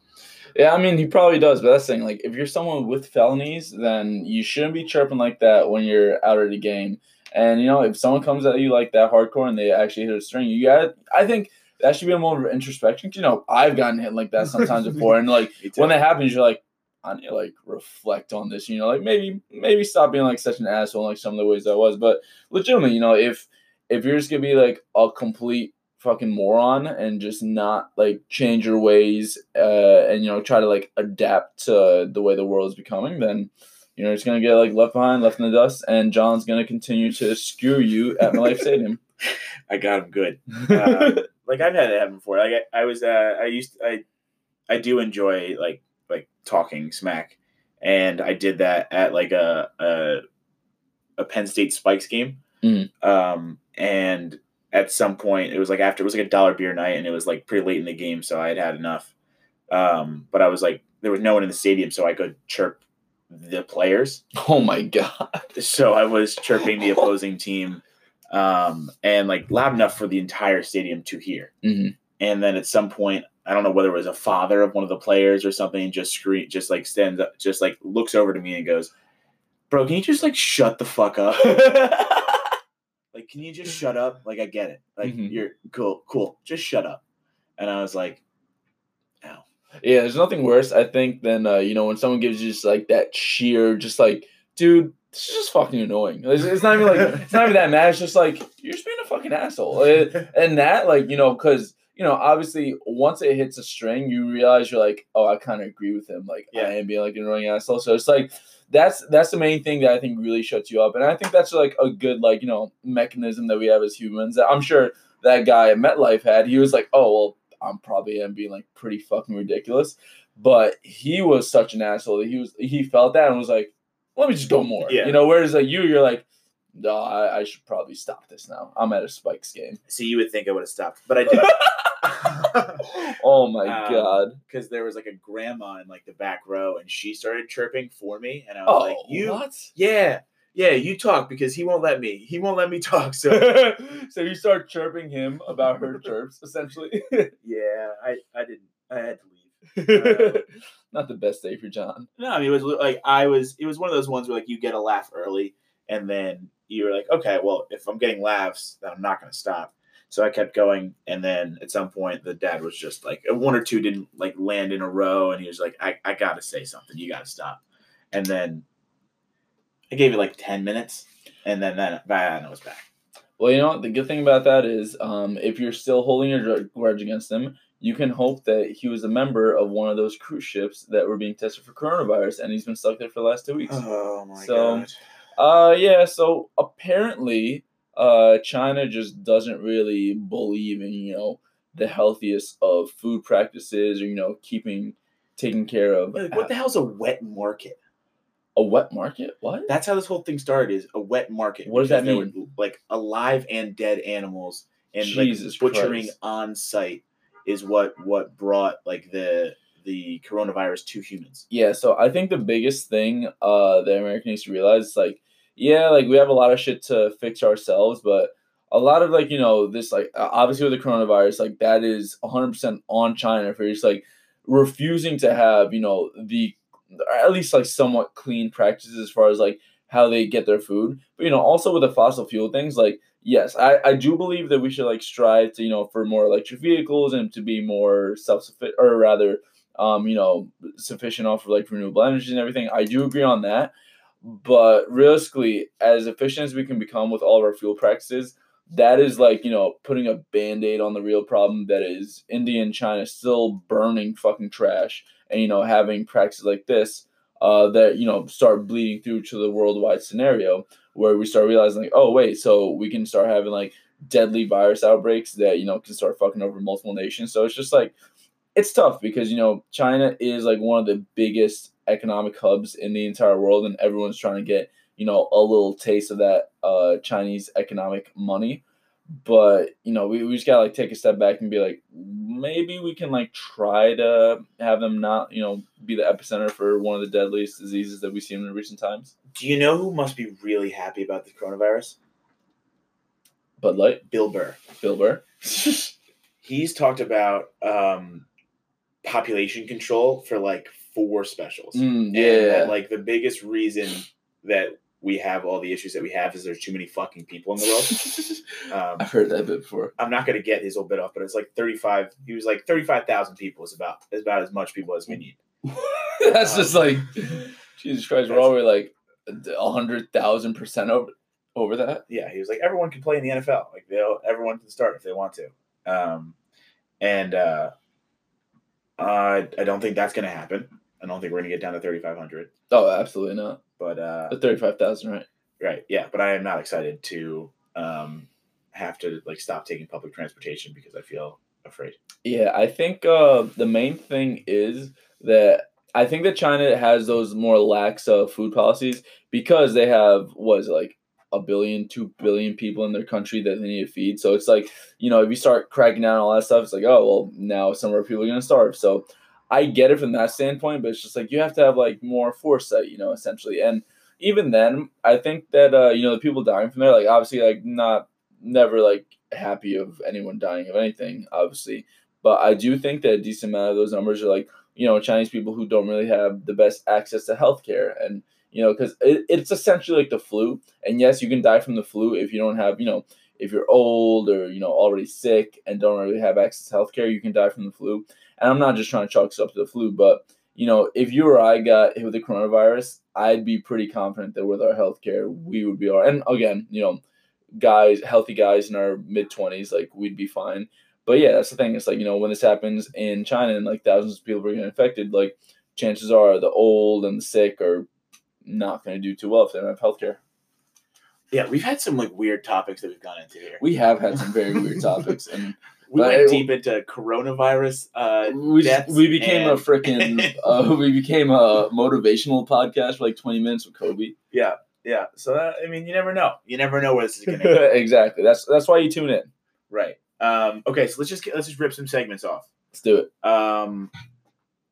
Yeah, I mean, he probably does, but that's the thing. Like, if you're someone with felonies, then you shouldn't be chirping like that when you're out of the game. And you know, if someone comes at you like that hardcore and they actually hit a string, you got. I think that should be a moment of introspection. You know, I've gotten hit like that sometimes before, and like when that happens, you're like, I need to like reflect on this. You know, like maybe maybe stop being like such an asshole in, like some of the ways I was. But legitimately, you know, if if you're just gonna be like a complete fucking moron and just not like change your ways uh and you know try to like adapt to the way the world is becoming then you know it's gonna get like left behind left in the dust and john's gonna continue to skew you at MetLife stadium I got him good. Uh, like I've had it happen before. Like I, I was, uh, I used, I, I do enjoy like like talking smack, and I did that at like a a, a Penn State Spikes game. Mhm. Um, and at some point, it was like after it was like a dollar beer night, and it was like pretty late in the game, so I had had enough. Um, but I was like, there was no one in the stadium, so I could chirp the players. Oh my god. So I was chirping the opposing team, um, and like loud enough for the entire stadium to hear. Mhm. And then at some point, I don't know whether it was a father of one of the players or something, just scream, just like stands up, just like looks over to me and goes, "Bro, can you just like shut the fuck up? like, can you just shut up? Like, I get it. Like, Mhm. you're cool, cool. Just shut up." And I was like, "Ow." Yeah, there's nothing worse, I think, than uh, you know when someone gives you just like that sheer, just like, dude, this is just fucking annoying. It's, it's not even like it's not even that mad. It's just like you're just being a fucking asshole, Uh, and that like you know because you know obviously once it hits a string, you realize you're like, oh, I kind of agree with him. Like Yeah. I am being like an annoying asshole. So it's like that's that's the main thing that I think really shuts you up, and I think that's like a good like you know mechanism that we have as humans. That I'm sure that guy at MetLife had. He was like, oh well, I'm probably am being like pretty fucking ridiculous, but he was such an asshole that he was he felt that and was like, let me just go more. Yeah. You know, whereas like you, you're like, no, I, I should probably stop this now. I'm at a Spikes game. So you would think I would have stopped, but I didn't. Oh my Um, god. because there was like a grandma in like the back row and she started chirping for me and I was Oh, like, You what? yeah, yeah, you talk because he won't let me. He won't let me talk. So so you start chirping him about her chirps, essentially. yeah, I, I didn't I had to leave. Not the best day for John. No, I mean it was like I was it was one of those ones where like you get a laugh early and then you're like, okay, well if I'm getting laughs, then I'm not gonna stop. So I kept going and then at some point the dad was just like one or two didn't like land in a row and he was like, I, I gotta say something, you gotta stop. And then I gave it like ten minutes and then then then I was back. Well, you know what? The good thing about that is, um, if you're still holding a dr- grudge against him, you can hope that he was a member of one of those cruise ships that were being tested for coronavirus, and he's been stuck there for the last two weeks. Oh my So- god. Uh, yeah. So apparently, uh, China just doesn't really believe in you know the healthiest of food practices, or you know keeping taking care of Like, what the hell's a wet market? a wet market. What? That's how this whole thing started. Is a wet market. What does that mean? were, like alive and dead animals, and Jesus like butchering Christ. on site is what what brought like the the coronavirus to humans. Yeah, so I think the biggest thing uh the American needs to realize is like, yeah, like we have a lot of shit to fix ourselves, but a lot of like, you know, this like obviously with the coronavirus, like that is 100% on China for just like refusing to have, you know, the at least like somewhat clean practices as far as like how they get their food. But you know, also with the fossil fuel things, like yes, I, I do believe that we should like strive to, you know, for more electric vehicles and to be more self sufficient or rather um, you know, sufficient off of like renewable energy and everything. I do agree on that. But realistically, as efficient as we can become with all of our fuel practices, that is like, you know, putting a band aid on the real problem that is India and China still burning fucking trash and, you know, having practices like this uh, that, you know, start bleeding through to the worldwide scenario where we start realizing, like, oh, wait, so we can start having like deadly virus outbreaks that, you know, can start fucking over multiple nations. So it's just like, it's tough because you know China is like one of the biggest economic hubs in the entire world, and everyone's trying to get you know a little taste of that uh, Chinese economic money. But you know we, we just gotta like take a step back and be like maybe we can like try to have them not you know be the epicenter for one of the deadliest diseases that we've seen in recent times. Do you know who must be really happy about the coronavirus? Bud Light, Bill Burr. Bill Burr. He's talked about um, population control for like four specials. Mm, And yeah, that, like the biggest reason that we have all the issues that we have is there's too many fucking people in the world. Um, I've heard that bit before. I'm not gonna get his whole bit off, but it's like 35. He was like 35,000 people is about is about as much people as we need. That's just like Jesus Christ. We're already like a hundred thousand percent over over that. Yeah, he was like everyone can play in the NFL. Like they will everyone can start if they want to. Um, and uh, I I don't think that's gonna happen. I don't think we're gonna get down to 3,500. Oh, absolutely not. But uh, The thirty-five thousand, right? right, yeah. But I am not excited to um, have to like stop taking public transportation because I feel afraid. Yeah, I think uh, the main thing is that I think that China has those more lax uh, food policies because they have what is it like a billion, two billion people in their country that they need to feed. So it's like you know if you start cracking down on all that stuff, it's like oh well now some of our people are gonna starve. So I get it from that standpoint, but it's just like you have to have like more foresight, you know, essentially. And even then, I think that uh, you know the people dying from there, like obviously, like not never like happy of anyone dying of anything, obviously. But I do think that a decent amount of those numbers are like you know Chinese people who don't really have the best access to healthcare, and you know because it, it's essentially like the flu. And yes, you can die from the flu if you don't have you know if you're old or you know already sick and don't really have access to healthcare, you can die from the flu. And I'm not just trying to chalk this up to the flu, but you know, if you or I got hit with the coronavirus, I'd be pretty confident that with our healthcare, we would be all right. And again, you know, guys, healthy guys in our mid 20s, like we'd be fine. But yeah, that's the thing. It's like, you know, when this happens in China and like thousands of people are getting infected, like chances are the old and the sick are not going to do too well if they don't have healthcare. Yeah, we've had some like weird topics that we've gone into here. We have had some very weird topics, and we but went it- deep into coronavirus. Uh, we just, we became a freaking uh, we became a motivational podcast for like 20 minutes with Kobe. yeah, yeah. So uh, I mean, you never know. You never know where this is going to go. exactly. That's that's why you tune in. right. Um, okay, so let's just get, let's just rip some segments off. Let's do it. Um,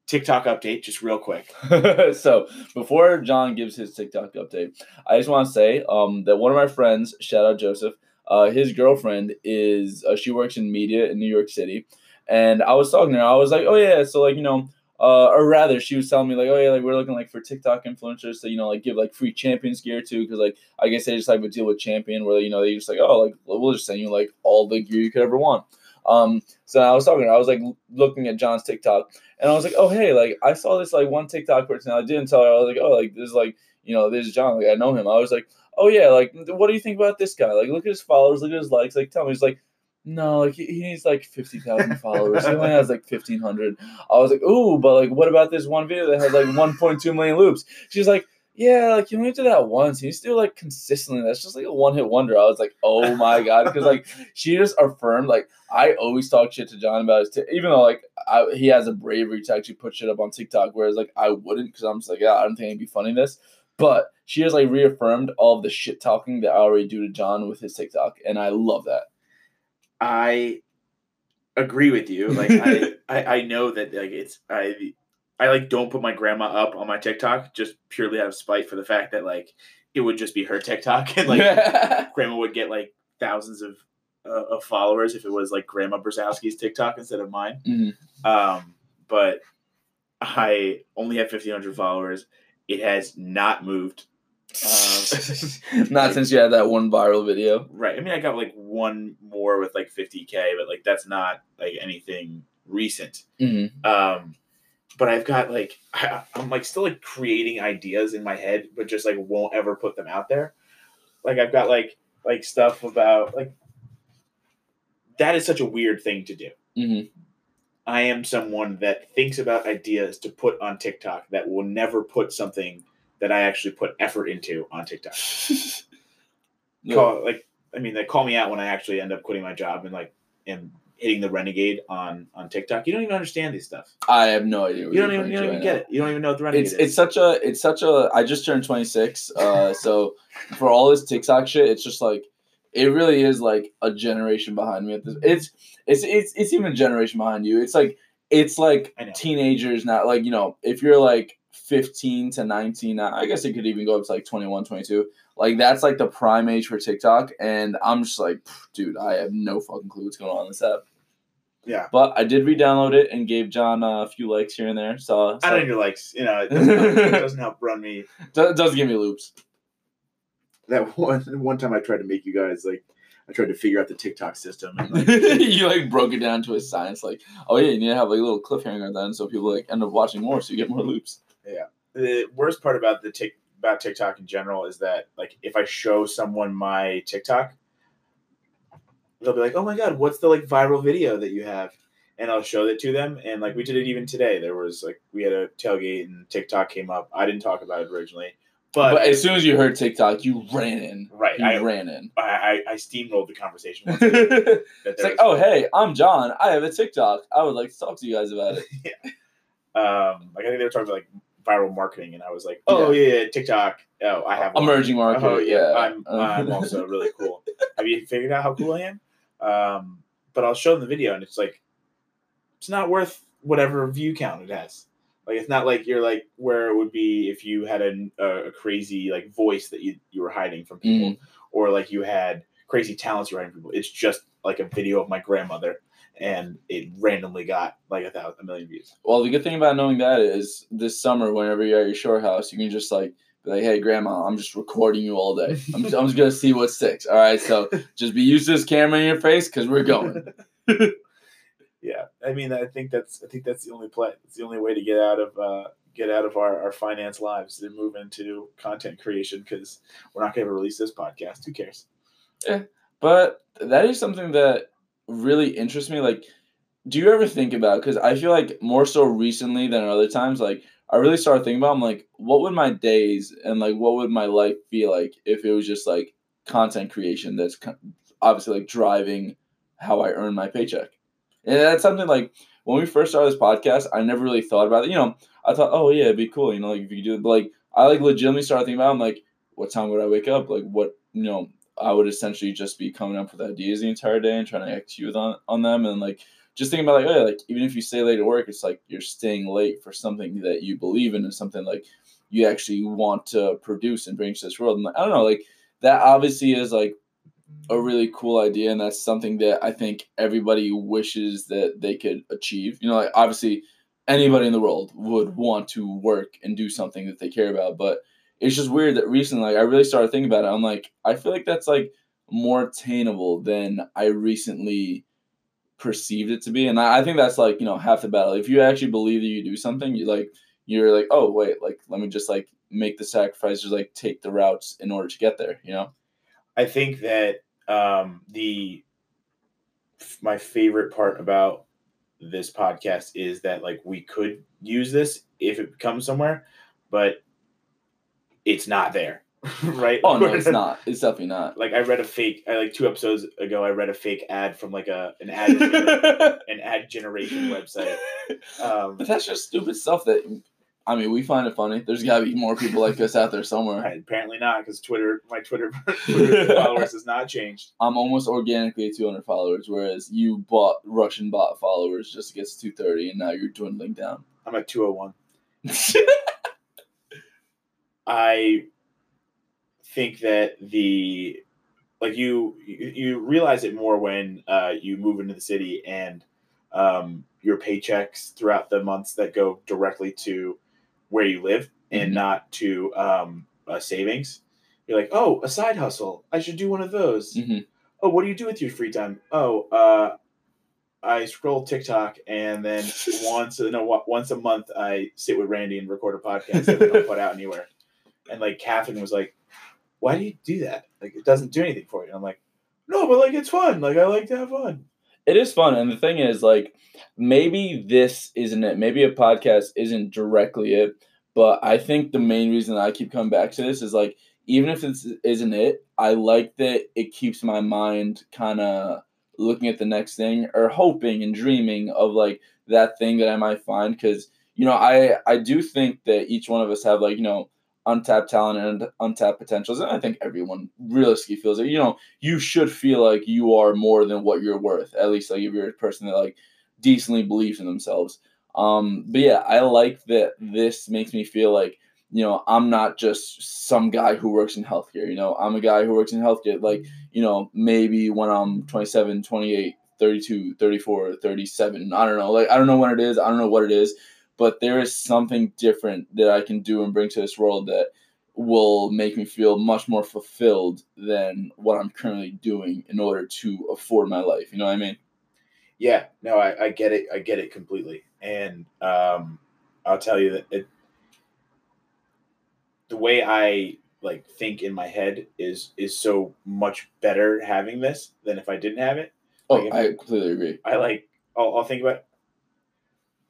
TikTok update, just real quick. so before John gives his TikTok update, I just want to say um, that one of my friends, shout out Joseph, uh, his girlfriend is uh, she works in media in New York City, and I was talking to her. I was like, oh yeah, so like you know. Uh, or rather, she was telling me like, oh yeah, like we're looking like for TikTok influencers to you know like give like free Champions gear too, because like I guess they just like would deal with Champion where you know they just like oh like we'll just send you like all the gear you could ever want. Um, so I was talking, to her, I was like looking at John's TikTok, and I was like, oh hey, like I saw this like one TikTok person. I didn't tell her. I was like, oh like this is like you know this is John. Like I know him. I was like, oh yeah, like what do you think about this guy? Like look at his followers, look at his likes. Like tell me. He's like, no, like he, he needs like fifty thousand followers. he only has like fifteen hundred. I was like, ooh, but like what about this one video that has like one point two million loops? She's like. Yeah, like you only did that once. He's still like consistently. That's just like a one hit wonder. I was like, oh my god, because like she just affirmed. Like I always talk shit to John about his, t- even though like I, he has a bravery to actually put shit up on TikTok, whereas like I wouldn't because I'm just like, yeah, I don't think it'd be funny this. But she has like reaffirmed all of the shit talking that I already do to John with his TikTok, and I love that. I agree with you. Like I, I, I know that like it's I I like don't put my grandma up on my TikTok just purely out of spite for the fact that like it would just be her TikTok and like grandma would get like thousands of uh, of followers if it was like grandma Brzezowski's TikTok instead of mine. Mhm. Um, but I only have fifteen hundred followers. It has not moved. Um, Not since you had that one viral video. Right. I mean, I got like one more with like 50k, but like that's not like anything recent. hmm Um, but I've got like I, I'm like still like creating ideas in my head, but just like won't ever put them out there. Like I've got like like stuff about like that is such a weird thing to do. hmm I am someone that thinks about ideas to put on TikTok that will never put something that I actually put effort into on TikTok. call like I mean they call me out when I actually end up quitting my job and like am hitting the renegade on on TikTok. You don't even understand these stuff. I have no idea. You don't even you don't even right get it. You don't even know what the renegade it's is. it's such a it's such a I just turned 26 uh so for all this TikTok shit it's just like it really is like a generation behind me at this it's it's it's it's even a generation behind you it's like it's like teenagers now like you know if you're like 15 to 19 I guess it could even go up to like 21 22 like that's like the prime age for TikTok and I'm just like dude I have no fucking clue what's going on in this app yeah. but I did re-download it and gave John a few likes here and there so, I don't need your likes. You know, it doesn't, help, it doesn't help run me. it does give me loops That one one time I tried to make you guys like I tried to figure out the TikTok system and like you like broke it down to a science, like, oh yeah, you need to have like a little cliffhanger then, so people like end up watching more, so you get more loops. The worst part about the tick about TikTok in general is that like if I show someone my TikTok, they'll be like, "Oh my god, what's the like viral video that you have?" And I'll show it to them, and like we did it even today. There was like we had a tailgate, and TikTok came up. I didn't talk about it originally, but, But, as soon as you heard TikTok, you ran in. right, You I, ran in. I I I steamrolled the conversation. Once it's like, oh hey, I'm John. I have a TikTok. I would like to talk to you guys about it. yeah. um, like I think they were talking about like viral marketing, and I was like, "Oh yeah, yeah TikTok. Oh, I have one. Emerging market. Oh yeah, yeah. I'm I'm also really cool. Have you figured out how cool I am? Um, but I'll show them the video, and it's like it's not worth whatever view count it has. Like it's not like you're like where it would be if you had a, a crazy like voice that you you were hiding from people, Mm. or like you had crazy talents you're hiding from people. It's just like a video of my grandmother, and it randomly got like a thousand, a million views. Well, the good thing about knowing that is this summer, whenever you're at your shore house, you can just like be like, "Hey, Grandma, I'm just recording you all day. I'm just, I'm just gonna see what sticks. All right, so just be used to this camera in your face because we're going." yeah, I mean, I think that's I think that's the only play. It's the only way to get out of uh, get out of our, our finance lives and move into content creation because we're not going to release this podcast. Who cares? Yeah but that is something that really interests me. Like, do you ever think about? Because I feel like more so recently than other times, like I really started thinking about. I'm like, what would my days and like what would my life be like if it was just like content creation that's obviously like driving how I earn my paycheck. And that's something like when we first started this podcast, I never really thought about it. You know, I thought, oh yeah, it'd be cool. You know, like if you do it. But like I like legitimately started thinking about. I'm like, what time would I wake up? Like what you know, I would essentially just be coming up with ideas the entire day and trying to execute on on them and like just thinking about like oh like even if you stay late at work, it's like you're staying late for something that you believe in and something like you actually want to produce and bring to this world. And I don't know, like that obviously is like a really cool idea and that's something that I think everybody wishes that they could achieve. You know, like obviously anybody in the world would want to work and do something that they care about, but it's just weird that recently like I really started thinking about it. I'm like, I feel like that's like more attainable than I recently perceived it to be. And I, I think that's like, you know, half the battle. If you actually believe that you do something, you like you're like, oh wait, like let me just like make the sacrifices, like take the routes in order to get there, you know? I think that um, the my favorite part about this podcast is that like we could use this if it comes somewhere, but it's not there, right? Oh no, it's not. It's definitely not. Like I read a fake. I like two episodes ago. I read a fake ad from like a an ad an ad generation website. Um, But that's just stupid stuff that I mean, we find it funny. There's gotta be more people like us out there somewhere. right, apparently not because Twitter, my Twitter, Twitter followers has not changed. I'm almost organically at 200 followers, whereas you bought Russian bot followers just to get to 230, and now you're dwindling down. I'm at two hundred one. I think that the like you you realize it more when uh, you move into the city and um, your paychecks throughout the months that go directly to where you live and Mhm. not to um, uh, savings. You're like, oh, a side hustle. I should do one of those. Mm-hmm. Oh, what do you do with your free time? Oh, uh, I scroll TikTok and then once no once a month I sit with Randy and record a podcast that we don't put out anywhere. And like Catherine was like, "Why do you do that? Like it doesn't do anything for you." And I'm like, "No, but like it's fun. Like I like to have fun." It is fun, and the thing is, like, maybe this isn't it. Maybe a podcast isn't directly it, but I think the main reason I keep coming back to this is like, even if this isn't it, I like that it keeps my mind kind of looking at the next thing or hoping and dreaming of like that thing that I might find. Because you know, I I do think that each one of us have like you know untapped talent and untapped potentials, and I think everyone realistically feels it. You know, you should feel like you are more than what you're worth. At least like if you're a person that like decently believes in themselves. Um, but yeah, I like that this makes me feel like, you know, I'm not just some guy who works in healthcare. You know, I'm a guy who works in healthcare. Like, you know, maybe when I'm 27, 28, 32, 34, 37, I don't know. Like, I don't know when it is. I don't know what it is. But there is something different that I can do and bring to this world that will make me feel much more fulfilled than what I'm currently doing in order to afford my life. You know what I mean? Yeah, no, I, I get it. I get it completely. And um, I'll tell you that it, the way I like think in my head is is so much better having this than if I didn't have it. Oh, Like, I completely agree. I like. I'll, I'll think about.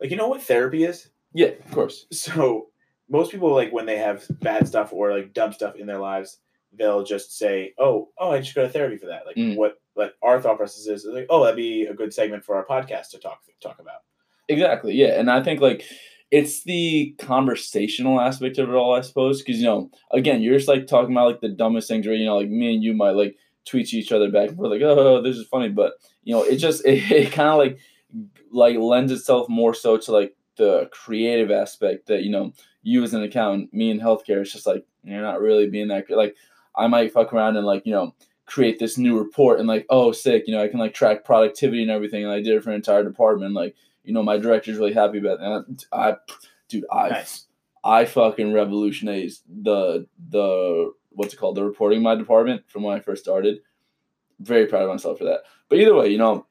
Like you know what therapy is. Yeah, of course. So most people like when they have bad stuff or like dumb stuff in their lives, they'll just say, "Oh, oh, I just go to therapy for that." Like Mm. what like our thought process is, is like, "Oh, that'd be a good segment for our podcast to talk talk about." Exactly. Yeah, and I think like it's the conversational aspect of it all, I suppose, because you know, again, you're just like talking about like the dumbest things, where you know, like me and you might like tweet each other back and forth, like, "Oh, this is funny," but you know, it just it, it kind of like like lends itself more so to like the creative aspect that you know you as an accountant, me in healthcare, it's just like you're not really being that good. Like I might fuck around and like you know create this new report and like oh sick you know I can like track productivity and everything and I did it for an entire department like you know my director's really happy about that. I dude I Nice. I fucking revolutionized the the what's it called the reporting my department from when I first started. Very proud of myself for that. But either way, you know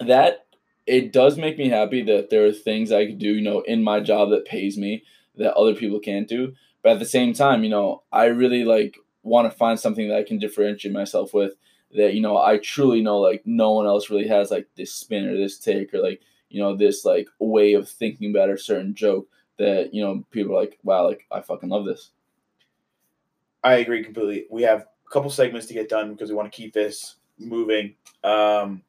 that it does make me happy that there are things I could do, you know, in my job that pays me that other people can't do. But at the same time, you know, I really like want to find something that I can differentiate myself with that, you know, I truly know like no one else really has like this spin or this take or like, you know, this like way of thinking about a certain joke that, you know, people are like, wow, like I fucking love this. I agree completely. We have a couple segments to get done because we want to keep this moving. Um,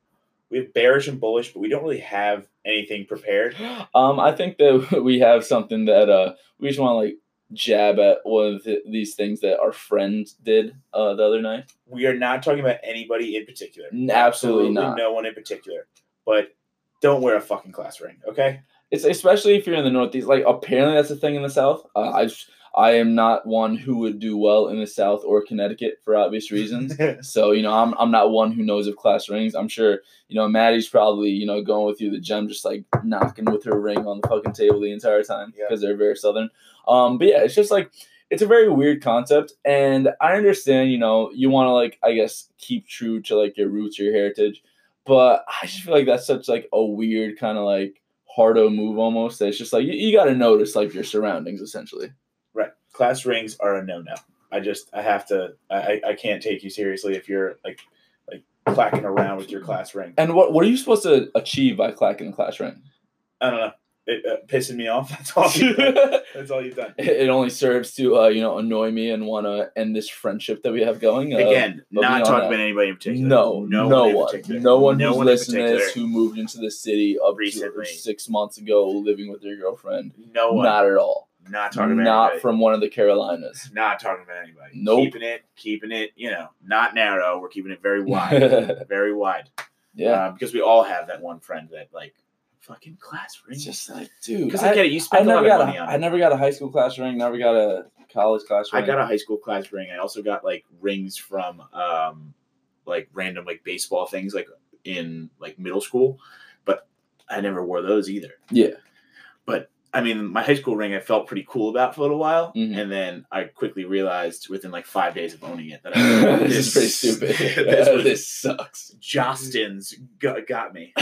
we have bearish and bullish, but we don't really have anything prepared. Um, I think that we have something that uh we just want to like jab at one of the, these things that our friend did uh the other night. We are not talking about anybody in particular. N- absolutely not. no one in particular. But don't wear a fucking class ring, okay? It's especially if you're in the Northeast. Like apparently that's a thing in the South. Uh, I just- I am not one who would do well in the South or Connecticut for obvious reasons. So you know, I'm I'm not one who knows of class rings. I'm sure you know Maddie's probably you know going with you the gem, just like knocking with her ring on the fucking table the entire time Yeah. because they're very southern. Um, but yeah, it's just like it's a very weird concept, and I understand you know you want to like I guess keep true to like your roots, your heritage, but I just feel like that's such like a weird kind of like hardo move almost. That it's just like you, you got to notice like your surroundings essentially. Class rings are a no no. I just I have to I, I- can't take you seriously if you're like like clacking around with your class ring. And what what are you supposed to achieve by clacking the class ring? I don't know. It uh, pissing me off. That's all you've done. That's all you've done. it only serves to uh, you know annoy me and want to end this friendship that we have going. Uh, Again, not talking about anybody in particular. no, no, one. in one, particular. no one No who's one in listening to this who moved into the city up Recently. to six months ago, living with their girlfriend. No one. Not at all. Not talking about Not anybody. from one of the Carolinas. Not talking about anybody. Nope. Keeping it, keeping it, you know, not narrow. We're keeping it very wide, very wide. yeah, because we all have that one friend that like fucking class ring. just like, dude. because I, I, get it. You I spend a never lot got of money a, on I never got a high school class ring. Never got a college class ring. I got a high school class ring. I also got like rings from um like random like baseball things like in like middle school, but I never wore those either. yeah. I mean, my high school ring I felt pretty cool about for a little while, Mhm. and then I quickly realized within like five days of owning it that I this is pretty stupid. this was this sucks. Justin's got, got me.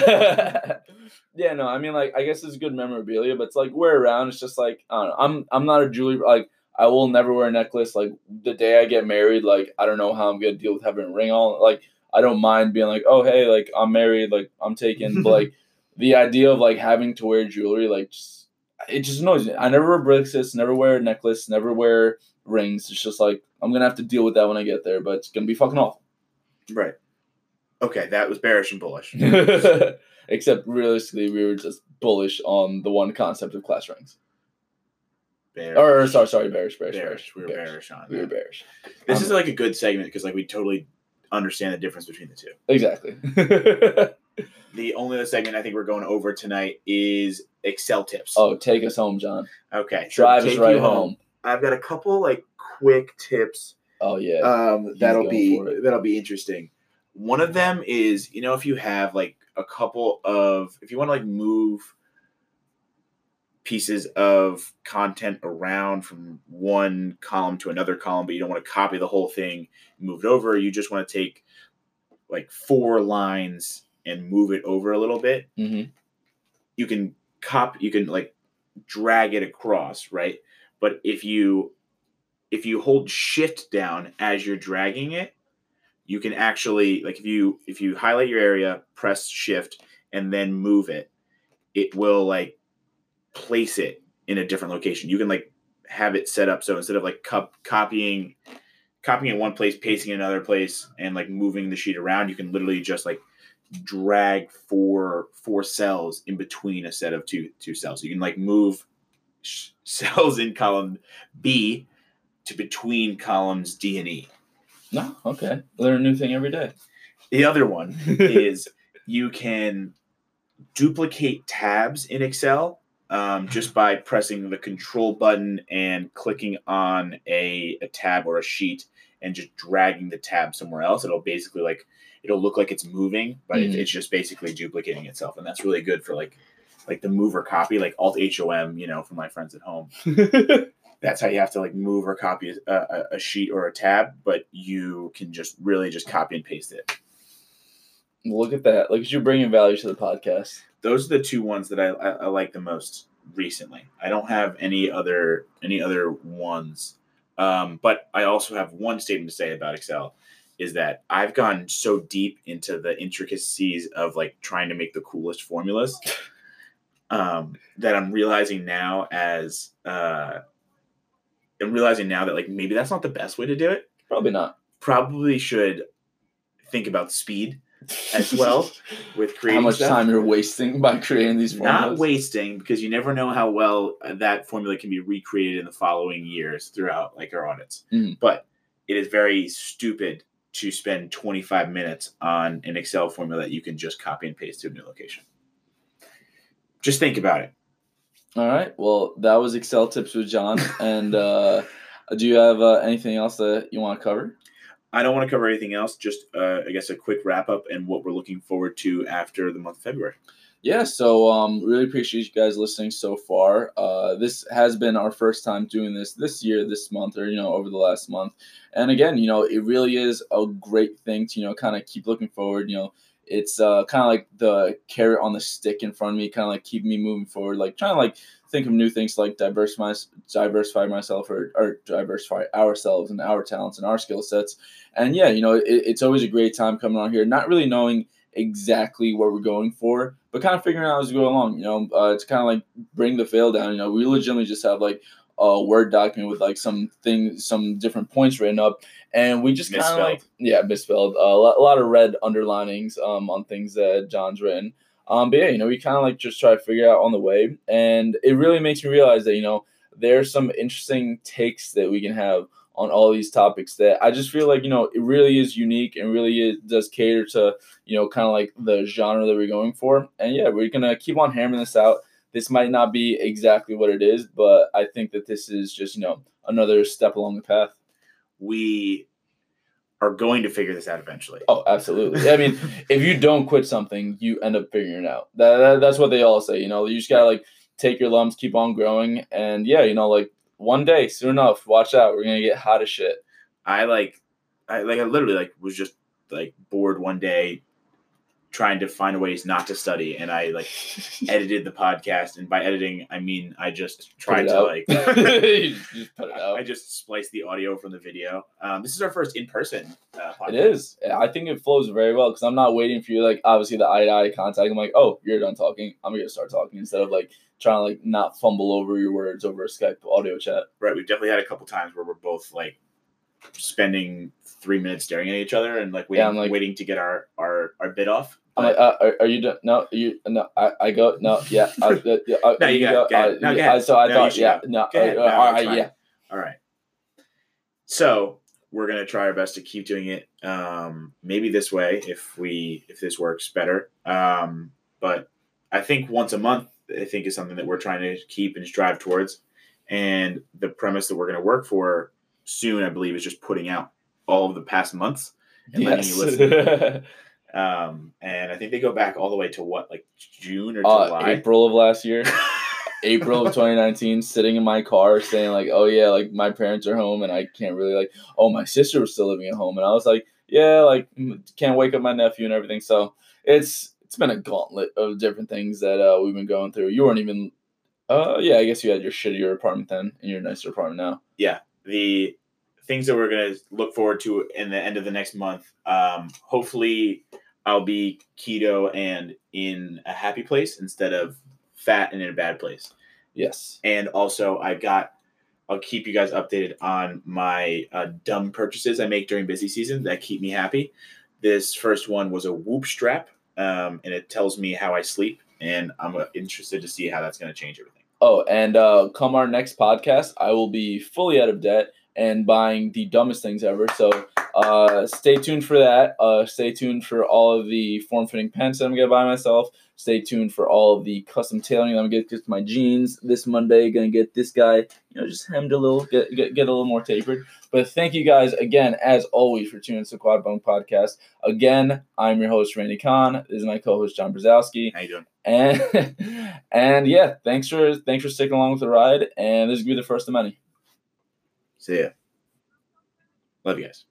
yeah, no, I mean like I guess it's good memorabilia, but it's like wear around. It's just like I don't know. I'm I'm not a jewelry like I will never wear a necklace. Like the day I get married, like I don't know how I'm gonna deal with having a ring on. Like I don't mind being like, oh hey, like I'm married, like I'm taken. but like the idea of like having to wear jewelry, like just it just annoys me. I never wear bracelets, never wear a necklace, never wear rings. It's just like I'm gonna have to deal with that when I get there, but it's gonna be fucking awful. Right. Okay, that was bearish and bullish. Except realistically, we were just bullish on the one concept of class rings. Bearish. Or, or sorry, sorry, bearish, bearish, bearish. bearish. We were bearish on We were bearish. This Um, is like a good segment because like we totally understand the difference between the two. Exactly. The only other segment I think we're going over tonight is Excel tips. oh, take us home, John. okay. so Drive us right you home. I've got a couple like quick tips Oh yeah. um, that'll be that'll be interesting. One of them is you know if you have like a couple of if you want to like move pieces of content around from one column to another column, but you don't want to copy the whole thing, move it over. You just want to take like four lines and move it over a little bit. hmm You can cop you can like drag it across, right? But if you if you hold shift down as you're dragging it, you can actually like if you if you highlight your area, press shift and then move it, it will like place it in a different location. You can like have it set up so instead of like cup copying copying in one place, pasting in another place and like moving the sheet around, you can literally just like drag four four cells in between a set of two two cells. You can like move sh- cells in column B to between columns D and E. No, okay. Learn a new thing every day. The other one is you can duplicate tabs in Excel um, just by pressing the control button and clicking on a, a tab or a sheet and just dragging the tab somewhere else. It'll basically like it'll look like it's moving, but Mhm. it, it's just basically duplicating itself, and that's really good for like like the move or copy, like Alt H O M, you know, for my friends at home. That's how you have to like move or copy a, a, a sheet or a tab, but you can just really just copy and paste it. Look at that. Look at you bringing value to the podcast. those are the two ones that I, I, I like the most recently. I don't have any other any other ones, um, but I also have one statement to say about Excel is that I've gone so deep into the intricacies of like trying to make the coolest formulas um, that I'm realizing now as uh, I'm realizing now that like maybe that's not the best way to do it. Probably not. Probably should think about speed as well with creating How much stuff time you're wasting by creating these formulas? not wasting because you never know how well uh, that formula can be recreated in the following years throughout like our audits Mhm. but it is very stupid to spend 25 minutes on an excel formula that you can just copy and paste to a new location just think about it All right. Well, that was Excel tips with John. And uh, do you have uh, anything else that you want to cover? i don't want to cover anything else just uh, i guess a quick wrap up and what we're looking forward to after the month of february Yeah, so um, really appreciate you guys listening so far. Uh, this has been our first time doing this this year, this month, or you know, over the last month. And again, you know, it really is a great thing to you know kind of keep looking forward. You know, it's uh, kind of like the carrot on the stick in front of me, kind of like keep me moving forward, like trying to like think of new things like diversify diversify myself or, or diversify ourselves and our talents and our skill sets. And yeah, you know, it, it's always a great time coming on here, not really knowing exactly what we're going for, but kind of figuring out as we go along. You know, uh, to kind of like bring the fail down. You know, we legitimately just have like a word document with like some things, some different points written up, and we just kind of like yeah, misspelled. Uh, a lot, a lot of red underlinings um, on things that John's written. Um, but yeah, you know, we kind of like just try to figure out on the way, and it really makes me realize that you know there's some interesting takes that we can have on all these topics that I just feel like you know it really is unique and really is, does cater to you know kind of like the genre that we're going for. And yeah, we're gonna keep on hammering this out. This might not be exactly what it is, but I think that this is just you know another step along the path. we are going to figure this out eventually Oh, absolutely. I mean, if you don't quit something, you end up figuring it out. That, that that's what they all say. You know, you just gotta like take your lumps, keep on growing, and yeah, you know, like one day, soon enough, watch out, we're gonna get hot as shit. I like, I like, I literally like was just like bored one day, trying to find ways not to study, and I like edited the podcast, and by editing I mean I just tried to out. like, just put it out. I just spliced the audio from the video. Um, this is our first in person. Uh, podcast. It is. I think it flows very well because I'm not waiting for you. Like obviously the eye to eye contact. I'm like, oh, you're done talking. I'm gonna start talking instead of like trying to like not fumble over your words over a Skype audio chat. right. We've definitely had a couple times where we're both like spending three minutes staring at each other and like waiting, Yeah, like- waiting to get our our our bit off. I'm like, uh, are, are you done? No, you no. I, I go no. Yeah. I, uh, yeah, uh, No, you go. Go ahead. uh, No, yeah. So I No, thought, yeah, go. no. Go uh, No, all it's yeah. All right. So we're gonna try our best to keep doing it. Um, maybe this way, if we if this works better. Um, but I think once a month, I think is something that we're trying to keep and strive towards. And the premise that we're gonna work for soon, I believe, is just putting out all of the past months. And letting you Yes. Um, and I think they go back all the way to what, like June or uh, July. April of last year. April of 2019, sitting in my car saying like, "Oh yeah, like my parents are home and I can't really like, oh my sister was still living at home," and I was like, "Yeah, like can't wake up my nephew and everything." So it's it's been a gauntlet of different things that uh, we've been going through. You weren't even, uh, yeah, I guess you had your shittier apartment then and your nicer apartment now. Yeah, the things that we're going to look forward to in the end of the next month. Um, hopefully, I'll be keto and in a happy place instead of fat and in a bad place. Yes. And also, I've got. I'll keep you guys updated on my uh, dumb purchases I make during busy season that keep me happy. This first one was a Whoop strap, um, and it tells me how I sleep, and I'm uh, interested to see how that's going to change everything. Oh, and uh, come our next podcast, I will be fully out of debt and buying the dumbest things ever. So uh, stay tuned for that. Uh, stay tuned for all of the form fitting pants that I'm going to buy myself. Stay tuned for all of the custom tailoring. I'm gonna get to my jeans this Monday. Gonna get this guy, you know, just hemmed a little, get, get, get a little more tapered. But thank you guys again, as always, for tuning to Quad Bone Podcast. Again, I'm your host, Randy Kahn. This is my co-host, John Brzezowski. How you doing? And and yeah, thanks for thanks for sticking along with the ride. And this is gonna be the first of many. See ya. Love you guys.